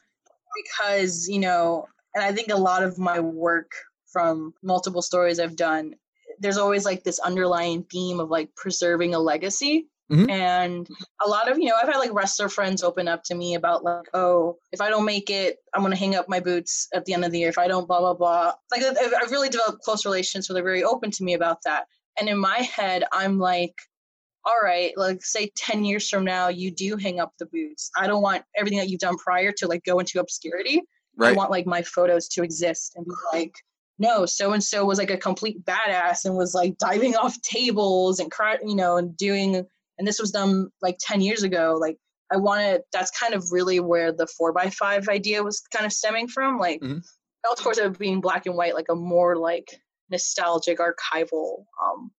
because you know, and I think a lot of my work from multiple stories I've done, there's always like this underlying theme of like preserving a legacy.
Mhm.
And a lot of, you know, I've had like wrestler friends open up to me about like, oh, if I don't make it, I'm going to hang up my boots at the end of the year. If I don't, blah, blah, blah. Like I've, I've really developed close relations, where they're very open to me about that. And in my head, I'm like, all right, like say 10 years from now, you do hang up the boots. I don't want everything that you've done prior to like go into obscurity. I want like my photos to exist and be like, no, so and so was like a complete badass and was like diving [laughs] off tables and cry, you know, and doing, and this was done like 10 years ago. Like, I wanted, that's kind of really where the four by five idea was kind of stemming from. Like,
Mhm.
of course, it being black and white, like a more like nostalgic archival um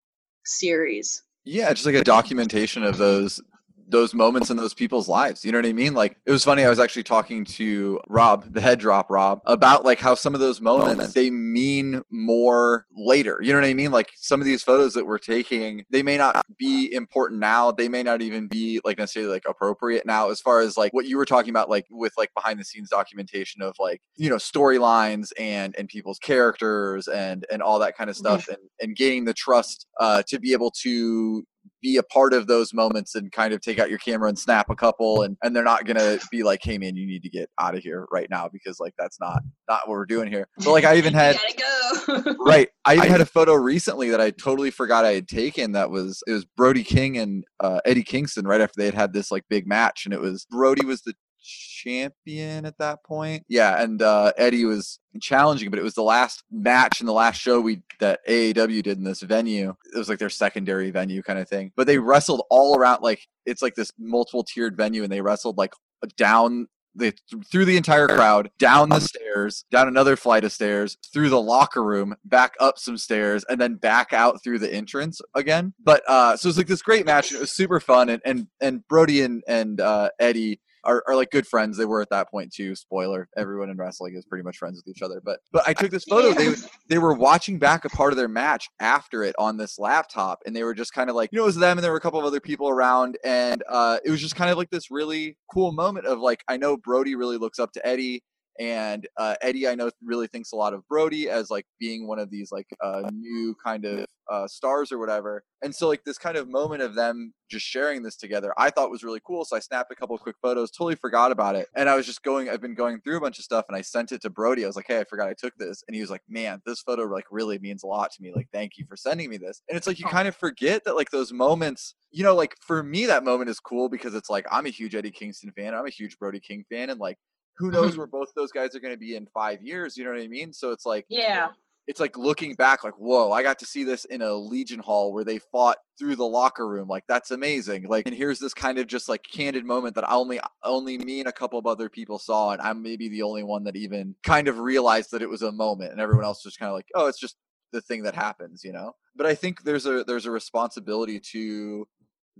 series.
Yeah, just like a documentation of those those moments in those people's lives. You know what I mean? Like it was funny. I was actually talking to Rob, the head drop Rob, about like how some of those moments they mean more later. You know what I mean? Like some of these photos that we're taking, they may not be important now. They may not even be like necessarily like appropriate now. As far as like what you were talking about, like with like behind the scenes documentation of like you know storylines and and people's characters and and all that kind of stuff, and and gaining the trust uh, to be able to be a part of those moments and kind of take out your camera and snap a couple and and they're not gonna be like hey man you need to get out of here right now because like that's not not what we're doing here but like i even had [laughs]
go. [laughs]
right i even had a photo recently that i totally forgot i had taken that was it was brody king and uh, eddie kingston right after they had had this like big match and it was brody was the champion at that point yeah and uh eddie was challenging but it was the last match and the last show we that AAW did in this venue it was like their secondary venue kind of thing but they wrestled all around like it's like this multiple tiered venue and they wrestled like down the through the entire crowd, down the stairs, down another flight of stairs, through the locker room, back up some stairs, and then back out through the entrance again. But uh, so it was like this great match, and it was super fun. And and and Brody and and uh, Eddie are, are like good friends. They were at that point too. Spoiler: everyone in wrestling is pretty much friends with each other. But but I took this photo. They they were watching back a part of their match after it on this laptop, and they were just kind of like, you know, it was them, and there were a couple of other people around, and uh, it was just kind of like this really cool moment of like, I know Brody really looks up to Eddie, And uh, Eddie, I know, really thinks a lot of Brody as like being one of these like uh, new kind of uh, stars or whatever. And so like this kind of moment of them just sharing this together, I thought was really cool. So I snapped a couple quick photos, totally forgot about it. And I was just going, I've been going through a bunch of stuff and I sent it to Brody. I was like, hey, I forgot I took this. And he was like, man, this photo like really means a lot to me. Like, thank you for sending me this. And it's like you kind of forget that like those moments, you know, like for me, that moment is cool because it's like I'm a huge Eddie Kingston fan. I'm a huge Brody King fan. And like, who knows where both those guys are going to be in five years? You know what I mean? So it's like,
Yeah.
it's like looking back, like, whoa, I got to see this in a Legion Hall where they fought through the locker room. Like, that's amazing. Like, and here's this kind of just like candid moment that only only me and a couple of other people saw, and I'm maybe the only one that even kind of realized that it was a moment, and everyone else was just kind of like, oh, it's just the thing that happens, you know. But I think there's a there's a responsibility to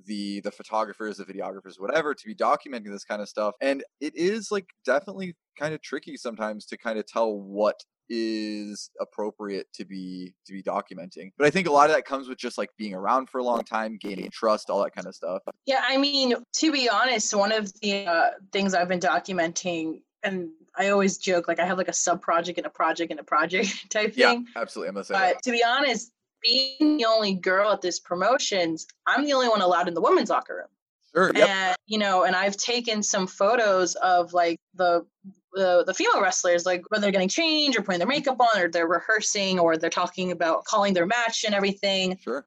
the the photographers the videographers whatever to be documenting this kind of stuff and it is like definitely kind of tricky sometimes to kind of tell what is appropriate to be to be documenting but i think a lot of that comes with just like being around for a long time gaining trust all that kind of stuff
Yeah, I mean, to be honest, one of the uh, things I've been documenting, and I always joke, like I have like a sub project and a project and a project [laughs] type
yeah
thing.
absolutely i'm the same way.
But to be honest, being the only girl at this promotions, I'm the only one allowed in the women's locker room.
sure yep
And you know, and I've taken some photos of like the the, the female wrestlers, like when they're getting changed or putting their makeup on, or they're rehearsing, or they're talking about calling their match and everything
sure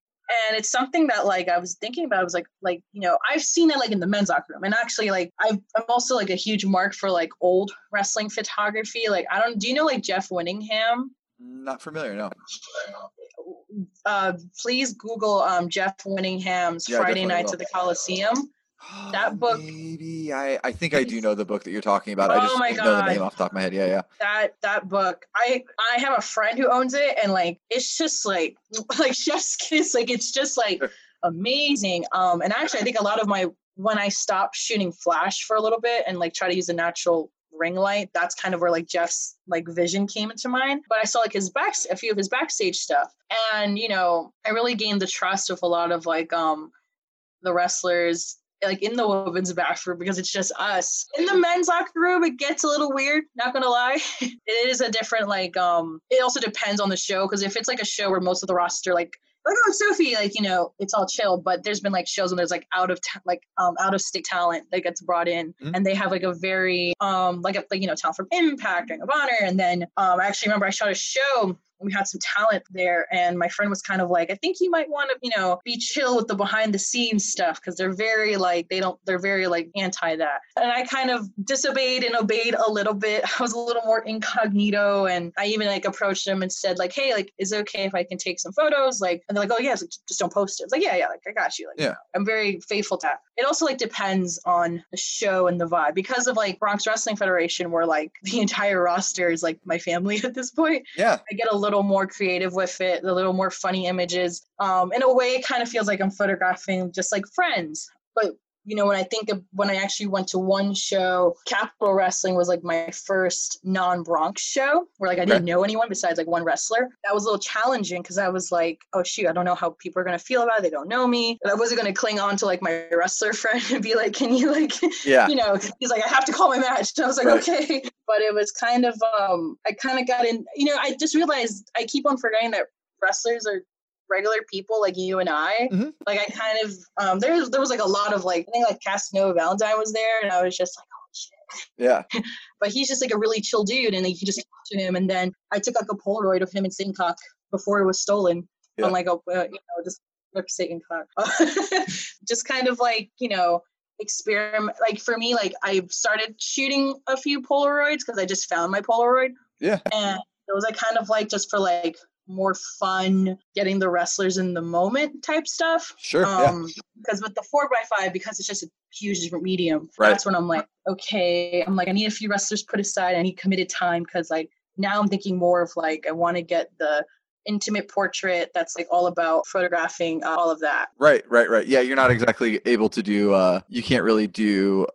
and it's something that like I was thinking about. I was like, like you know, I've seen it like in the men's locker room, and actually, like I've, I'm also like a huge mark for like old wrestling photography. Like I don't, do you know like Jeff Winningham?
not familiar no [laughs]
Uh, please Google um Jeff Winningham's
Yeah,
Friday Nights
will.
at the Coliseum. That book-
maybe i i think i do know the book that you're talking about i
Oh
just
my
don't know the name off the top of my head yeah yeah
That that book, I I have a friend who owns it, and like it's just like [laughs] like Chef's Kiss. Like it's just like amazing. Um, and actually, I think a lot of my when I stopped shooting flash for a little bit and like try to use a natural ring light, that's kind of where like Jeff's like vision came into mind. But I saw like his back a few of his backstage stuff, and you know, I really gained the trust of a lot of like um the wrestlers like in the women's bathroom because it's just us. In the men's locker room, it gets a little weird, not gonna lie. [laughs] it is a different like um it also depends on the show because if it's like a show where most of the roster like like oh Sophie, like you know, it's all chill. But there's been like shows when there's like out of ta- like um out of state talent that gets brought in,
Mhm.
and they have like a very um like a like you know talent from Impact, Ring of Honor, and then um I actually remember I shot a show we had some talent there and my friend was kind of like i think you might want to you know be chill with the behind the scenes stuff because they're very like they don't they're very like anti that. And i kind of disobeyed and obeyed a little bit. [laughs] I was a little more incognito and i even like approached them and said like hey like is it okay if i can take some photos? Like and they're like oh yeah so just don't post it. It's like yeah yeah like i got you like
Yeah.
i'm very faithful to that. It also like depends on the show and the vibe. Because of like bronx wrestling federation where like the entire roster is like my family [laughs] at this point
yeah.
I get a little more creative with it, a little more funny images. Um, in a way, it kind of feels like I'm photographing just like friends. But you know, when I think of when I actually went to one show, Capital Wrestling was like my first non-Bronx show where like I didn't know anyone besides like one wrestler. That was a little challenging because I was like, oh shoot, I don't know how people are gonna feel about it. They don't know me. And I wasn't gonna cling on to like my wrestler [laughs] friend and be like, can you like
yeah
you know, he's like, I have to call my match. And [laughs] I was like,
Right.
okay. But it was kind of, um, I kind of got in, you know, I just realized I keep on forgetting that wrestlers are regular people like you and I.
Mhm.
Like I kind of, um, there, there was like a lot of like, I think like Casanova Valentine was there and I was just like, oh shit.
yeah [laughs]
But he's just like a really chill dude and like, you just talk to him. And then I took like a Polaroid of him in Singcock before it was stolen
Yeah.
on like a, uh, you know, just rip Satan cock. just kind of like, you know, experiment like for me like i started shooting a few polaroids because i just found my polaroid.
Yeah.
And it was like kind of like just for like more fun getting the wrestlers in the moment type stuff.
Sure yeah.
Um because with the four by five because it's just a huge different medium
Right.
that's when i'm like okay i'm like i need a few wrestlers put aside i need committed time because like now i'm thinking more of like i want to get the intimate portrait that's like all about photographing uh, all of that
Right, right, right. Yeah, you're not exactly able to do. uh You can't really do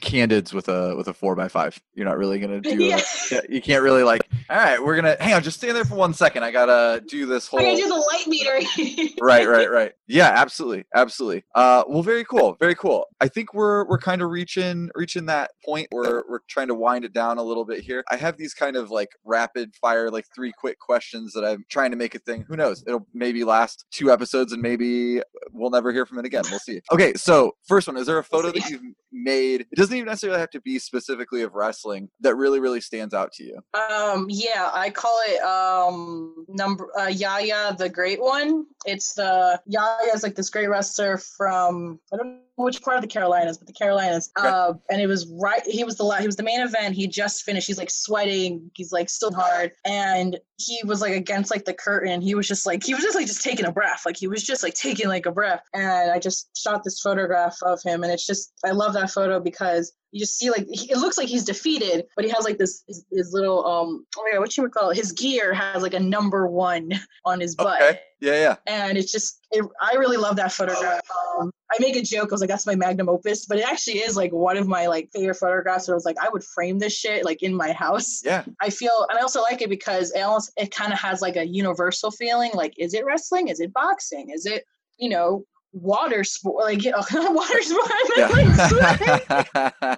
candids with a with a four by five. You're not really gonna [laughs] do.
Yeah.
A, you can't really like. All right, we're gonna hang on. Just stand there for one second. I gotta do this whole.
I gotta do the light meter. [laughs]
right, right, right. Yeah, absolutely, absolutely. Uh, well, very cool, very cool. I think we're we're kind of reaching reaching that point where we're trying to wind it down a little bit here. I have these kind of like rapid fire, like three quick questions that I'm trying to make a thing. Who knows? It'll maybe last two episodes, and maybe we'll never hear from it again. We'll see. Okay, so first one: Is there a photo that [laughs] you've made? It doesn't even necessarily have to be specifically of wrestling that really, really stands out to you.
Um, yeah, I call it um number uh, Yaya the Great One. It's the Yaya is like this great wrestler from I don't which part of the Carolinas, but the Carolinas. Uh, and it was right. He was the la- he was the main event. He just finished. He's like sweating. He's like still hard, and he was like against like the curtain. He was just like he was just like just taking a breath. Like he was just like taking like a breath. And I just shot this photograph of him, and it's just I love that photo because you just see like he, it looks like he's defeated, but he has like this his, his little um oh my god what you would call it his gear has like a number one [laughs] on his butt.
Okay. Yeah, yeah.
And it's just, it, I really love that photograph. Um, I make a joke. I was like, "That's my magnum opus," but it actually is like one of my like favorite photographs. Where I was like, I would frame this shit like in my house.
Yeah.
I feel, and I also like it because it almost it kind of has like a universal feeling. Like, is it wrestling? Is it boxing? Is it you know water sport? Like you know, [laughs] water sport. [laughs]
Yeah.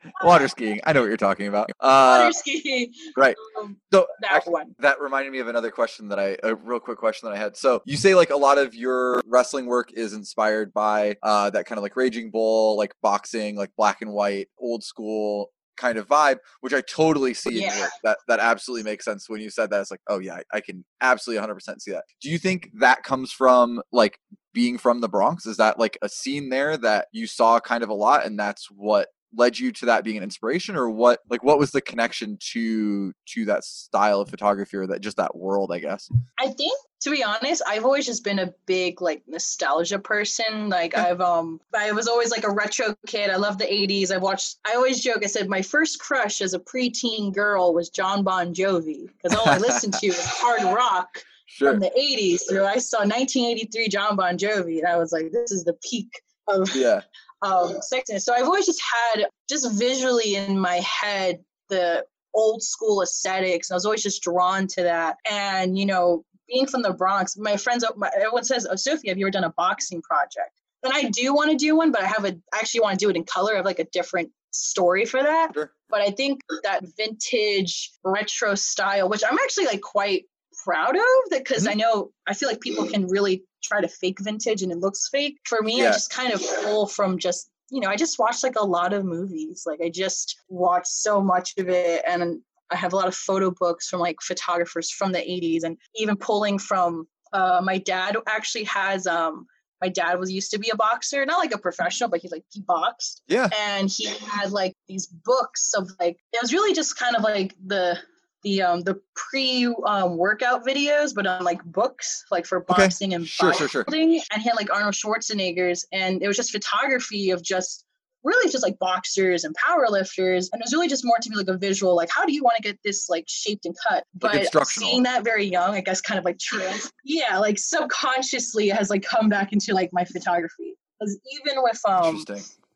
[laughs] Water skiing. I know what you're talking about.
water
Uh,
skiing.
right.
Um,
so
that
actually,
one.
that reminded me of another question that I, a real quick question that I had. So you say like a lot of your wrestling work is inspired by uh, that kind of like Raging Bull, like boxing, like black and white, old school kind of vibe, which I totally see in your
Yeah.
That that absolutely makes sense when you said that. It's like, oh yeah, I, I can absolutely 100% see that. Do you think that comes from like being from the Bronx? Is that like a scene there that you saw kind of a lot, and that's what led you to that being an inspiration or what like what was the connection to to that style of photography or that just that world i guess
I think to be honest, I've always just been a big like nostalgia person. Like I've um I was always like a retro kid. I love the 80s. I watched I always joke, I said my first crush as a preteen girl was Jon Bon Jovi because all I listened to was hard rock
sure
from the 80s. So I saw 1983 Jon Bon Jovi and I was like, this is the peak of
yeah [laughs]
um, sexiness. So I've always just had just visually in my head the old school aesthetics. And I was always just drawn to that. And you know, being from the Bronx, my friends, my, everyone says, "Oh, Sophie, have you ever done a boxing project?" And I do want to do one, but I have a I actually want to do it in color. I have like a different story for that.
Sure.
But I think that vintage retro style, which I'm actually like quite proud of, that because
Mm-hmm.
I know I feel like people can really try to fake vintage and it looks fake. For me,
Yeah.
I just kind of pull from just you know I just watch like a lot of movies. Like I just watch so much of it, and I have a lot of photo books from like photographers from the 80s, and even pulling from uh, my dad actually has um my dad was used to be a boxer, not like a professional, but he like he boxed
yeah
and he had like these books of like it was really just kind of like the the um the pre um, workout videos but on like books like for
Okay.
boxing and
Sure, sure, sure.
bodybuilding. and he had like Arnold Schwarzenegger's and it was just photography of just really just like boxers and power lifters and it was really just more to be like a visual like how do you want to get this like shaped and cut but
instructional.
seeing that very young i guess kind of like trans yeah like subconsciously it has like come back into like my photography because even with um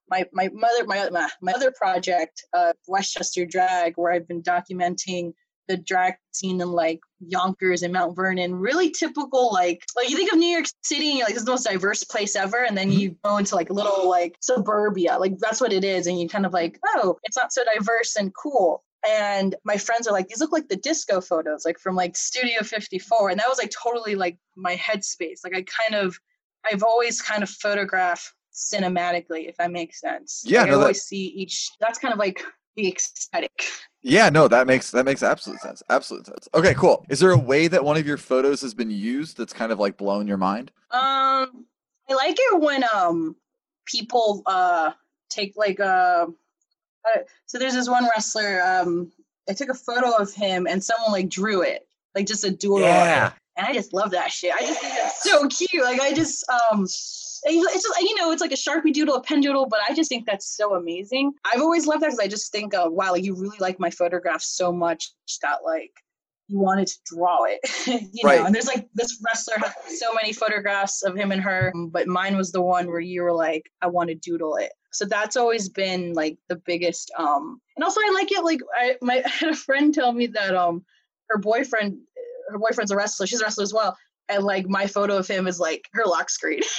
my my mother my my, my other project uh westchester drag where i've been documenting the drag scene in like yonkers and mount vernon really typical like like you think of new york city and you're like this is the most diverse place ever and then you go into like little like suburbia like that's what it is and you kind of like oh it's not so diverse and cool. And my friends are like these look like the disco photos like from like studio 54 and that was like totally like my headspace. Like i kind of i've always kind of photographed cinematically if that makes sense.
Yeah,
like,
no,
i
that-
always see each that's kind of like the aesthetic
yeah no that makes that makes absolute sense absolute sense okay cool is there a way that one of your photos has been used that's kind of like blown your mind
Um, I like it when um people uh take like uh, uh so there's this one wrestler um I took a photo of him and someone like drew it like just a doodle.
Yeah.
and I just love that shit. I just think that's so cute. Like I just um it's just you know it's like a sharpie doodle, a pen doodle, but I just think that's so amazing. I've always loved that because I just think uh, wow, like you really like my photograph so much that like you wanted to draw it. [laughs] you
Right.
know, and there's like this wrestler has so many photographs of him and her, but mine was the one where you were like, I want to doodle it. So that's always been like the biggest um and also I like it like I my [laughs] I had a friend tell me that um her boyfriend her boyfriend's a wrestler, she's a wrestler as well. And like my photo of him is like her lock screen. [laughs]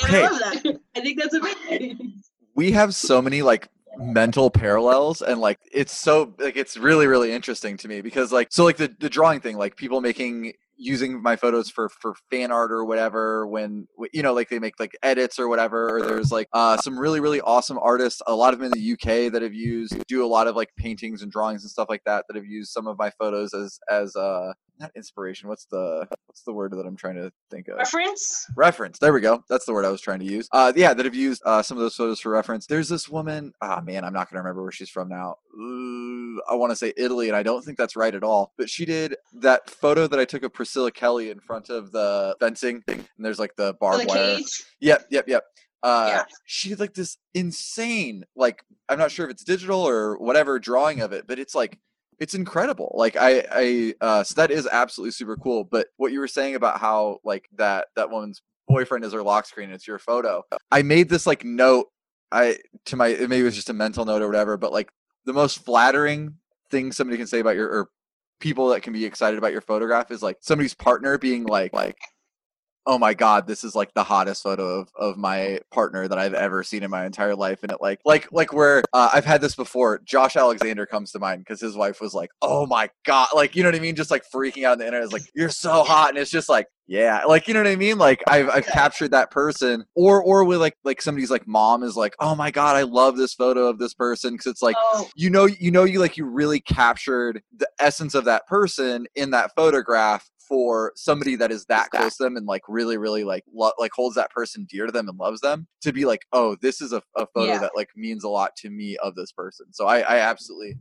and
Okay.
I love that. I think that's amazing.
we have so many like mental parallels and like it's so like it's really really interesting to me because like so like the the drawing thing like people making using my photos for for fan art or whatever when you know like they make like edits or whatever or there's like uh some really really awesome artists a lot of them in the UK that have used do a lot of like paintings and drawings and stuff like that that have used some of my photos as as uh not inspiration what's the what's the word that I'm trying to think of
Reference?
reference there we go that's the word i was trying to use uh yeah that have used uh some of those photos for reference there's this woman ah man i'm not gonna remember where she's from now Ooh, i want to say italy and i don't think that's right at all but she did that photo that i took of priscilla kelly in front of the fencing thing, and there's like the barbed
the
wire
cage?
Yep, yep, yep. Uh,
Yeah.
She did like this insane, like I'm not sure if it's digital or whatever drawing of it, but it's like it's incredible. Like I, I, uh, so that is absolutely super cool. But what you were saying about how like that that woman's boyfriend is her lock screen, it's your photo. I made this like note. I to my maybe it was just a mental note or whatever, but like the most flattering thing somebody can say about your or people that can be excited about your photograph is like somebody's partner being like like oh my god this is like the hottest photo of, of my partner that i've ever seen in my entire life and it like like like where uh, i've had this before josh alexander comes to mind because his wife was like oh my god like you know what i mean? Just like freaking out on the internet is like you're so hot and it's just like yeah like you know what i mean? Like i've, I've captured that person or or with like like somebody's like mom is like oh my god i love this photo of this person because it's like
oh,
you know you know you like you really captured the essence of that person in that photograph for somebody that is that close to them and like really really like lo- like holds that person dear to them and loves them to be like oh this is a, a photo
Yeah.
that like means a lot to me of this person so i i absolutely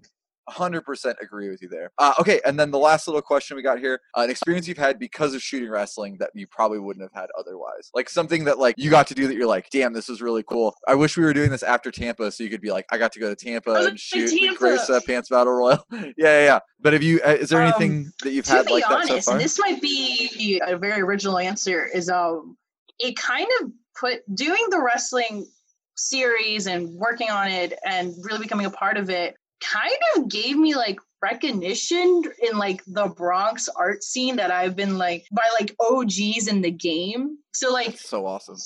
100% agree with you there. Uh, okay, and then the last little question we got here: uh, an experience you've had because of shooting wrestling that you probably wouldn't have had otherwise, like something that like you got to do that you're like, damn, this is really cool. I wish we were doing this after Tampa, so you could be like, I got to go to Tampa and shoot the
Tampa.
Grace uh, Pants Battle Royal. [laughs] yeah, yeah, yeah. But have you? Uh, is there
Um,
anything that you've had like that
honest,
so far?
this might be a very original answer, is um, it kind of put doing the wrestling series and working on it and really becoming a part of it kind of gave me like recognition in like the Bronx art scene that I've been like by like OGs in the game. So like
That's so awesome.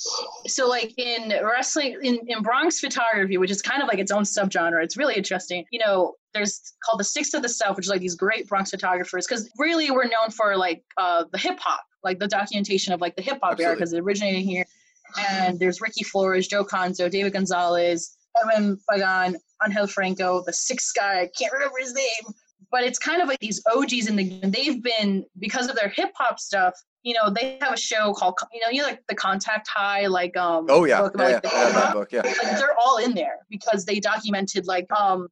so like in wrestling in, in bronx photography which is kind of like its own subgenre it's really interesting you know there's called the six of the south which is like these great bronx photographers because really we're known for like uh the hip hop like the documentation of like the hip hop era because it originated here and there's ricky flores joe conzo david gonzalez edwin pagan angel franco the sixth guy i can't remember his name but it's kind of like these og's in the game they've been because of their hip hop stuff you know, they have a show called, you know, you know, like the Contact High, like um,
Oh yeah,
book
yeah,
about,
yeah,
like, the
that
hip-hop.
book. Yeah,
Like, they're all in there because they documented like um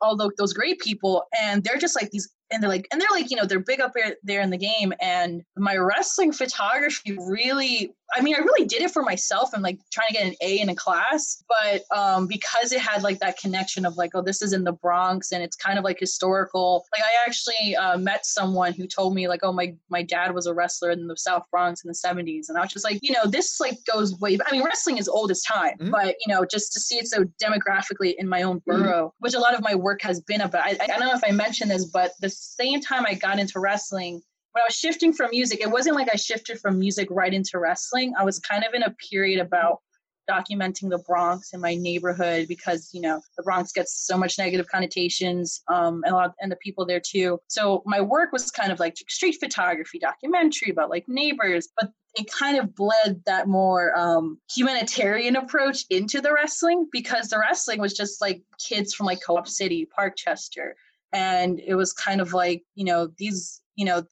all tho- those great people, and they're just like these, and they're like, and they're like, you know, they're big up there, there in the game, and my wrestling photography really, I mean, I really did it for myself and like trying to get an A in a class, but um because it had like that connection of like, oh, this is in the Bronx, and it's kind of like historical. Like I actually uh, met someone who told me like, oh, my my dad was a wrestler in the South Bronx in the '70s, and I was just like, you know, this like goes way. I mean, wrestling is old as time,
Mhm.
but you know, just to see it so demographically in my own borough, which a lot of my work has been about. I, I don't know if I mentioned this, but the same time I got into wrestling. When I was shifting from music, it wasn't like I shifted from music right into wrestling. I was kind of in a period about documenting the Bronx in my neighborhood because you know the Bronx gets so much negative connotations, um, and a lot and the people there too. So my work was kind of like street photography, documentary about like neighbors, but it kind of bled that more um, humanitarian approach into the wrestling because the wrestling was just like kids from like Co-op City, Parkchester, and it was kind of like you know these you know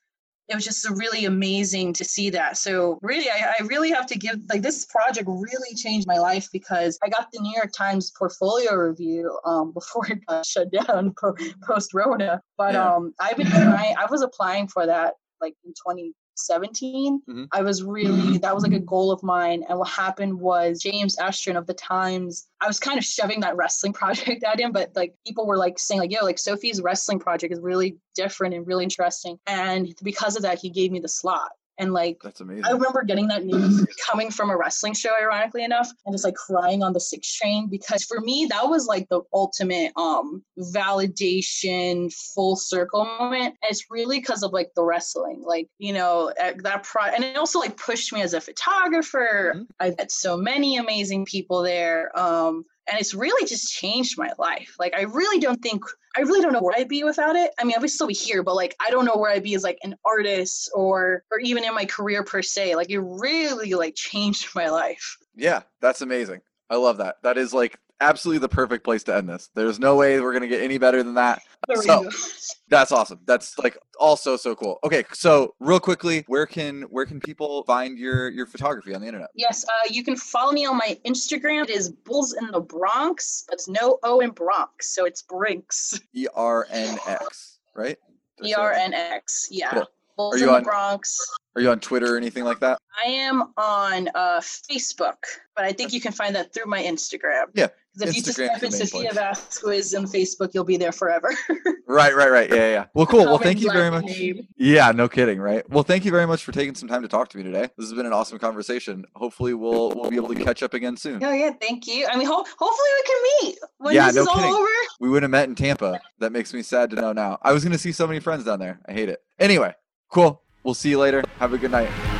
it was just really amazing to see that. So really, I, I really have to give like this project really changed my life because I got the New York Times portfolio review um, [laughs] before it got shut down [laughs] po- post Rona. But
Yeah.
um, I've been trying. I was applying for that like in 20 17
Mhm.
i was really that was like a goal of mine. And what happened was james estrin of the times i was kind of shoving that wrestling [laughs] project at him but like people were like saying like yo like sophie's wrestling project is really different and really interesting. And because of that he gave me the slot and like
That's amazing.
I remember getting that news [laughs] coming from a wrestling show, ironically enough, and just like crying on the six train because for me that was like the ultimate um validation full circle moment. And it's really because of like the wrestling, like you know uh, that pro, and it also like pushed me as a photographer.
Mhm.
I met so many amazing people there. Um, and it's really just changed my life. Like I really don't think I really don't know where I'd be without it. I mean, I would still be here, but like I don't know where I'd be as like an artist or or even in my career per se. Like it really like changed my life.
Yeah, that's amazing. I love that. That is like absolutely the perfect place to end this. There's no way we're gonna get any better than that. So- That's awesome. That's like also so cool. Okay, so real quickly, where can where can people find your your photography on the internet?
Yes, uh, you can follow me on my Instagram. It is Bulls in the Bronx. That's no O in Bronx, so it's Brinks.
E R N X, right?
E R? N X. Yeah.
Cool.
Bulls
Are
in
you
the
on-
Bronx.
Are you on Twitter or anything like that?
I am on uh, Facebook, but I think you can find that through my Instagram.
Yeah.
if you just type in Sophia. Vasquez on Facebook, you'll be there forever. [laughs]
Right, right, right. Yeah, yeah. Well, cool. Well, thank you very much.
name.
Yeah, no kidding, right? Well, thank you very much for taking some time to talk to me today. This has been an awesome conversation. Hopefully, we'll we'll be able to catch up again soon.
Oh yeah, thank you. I mean, ho- hopefully we can meet when
Yeah,
this
no
is all
kidding.
over.
We would have met in Tampa. That makes me sad to know now. I was going to see so many friends down there. I hate it. Anyway, cool. We'll see you later. Have a good night.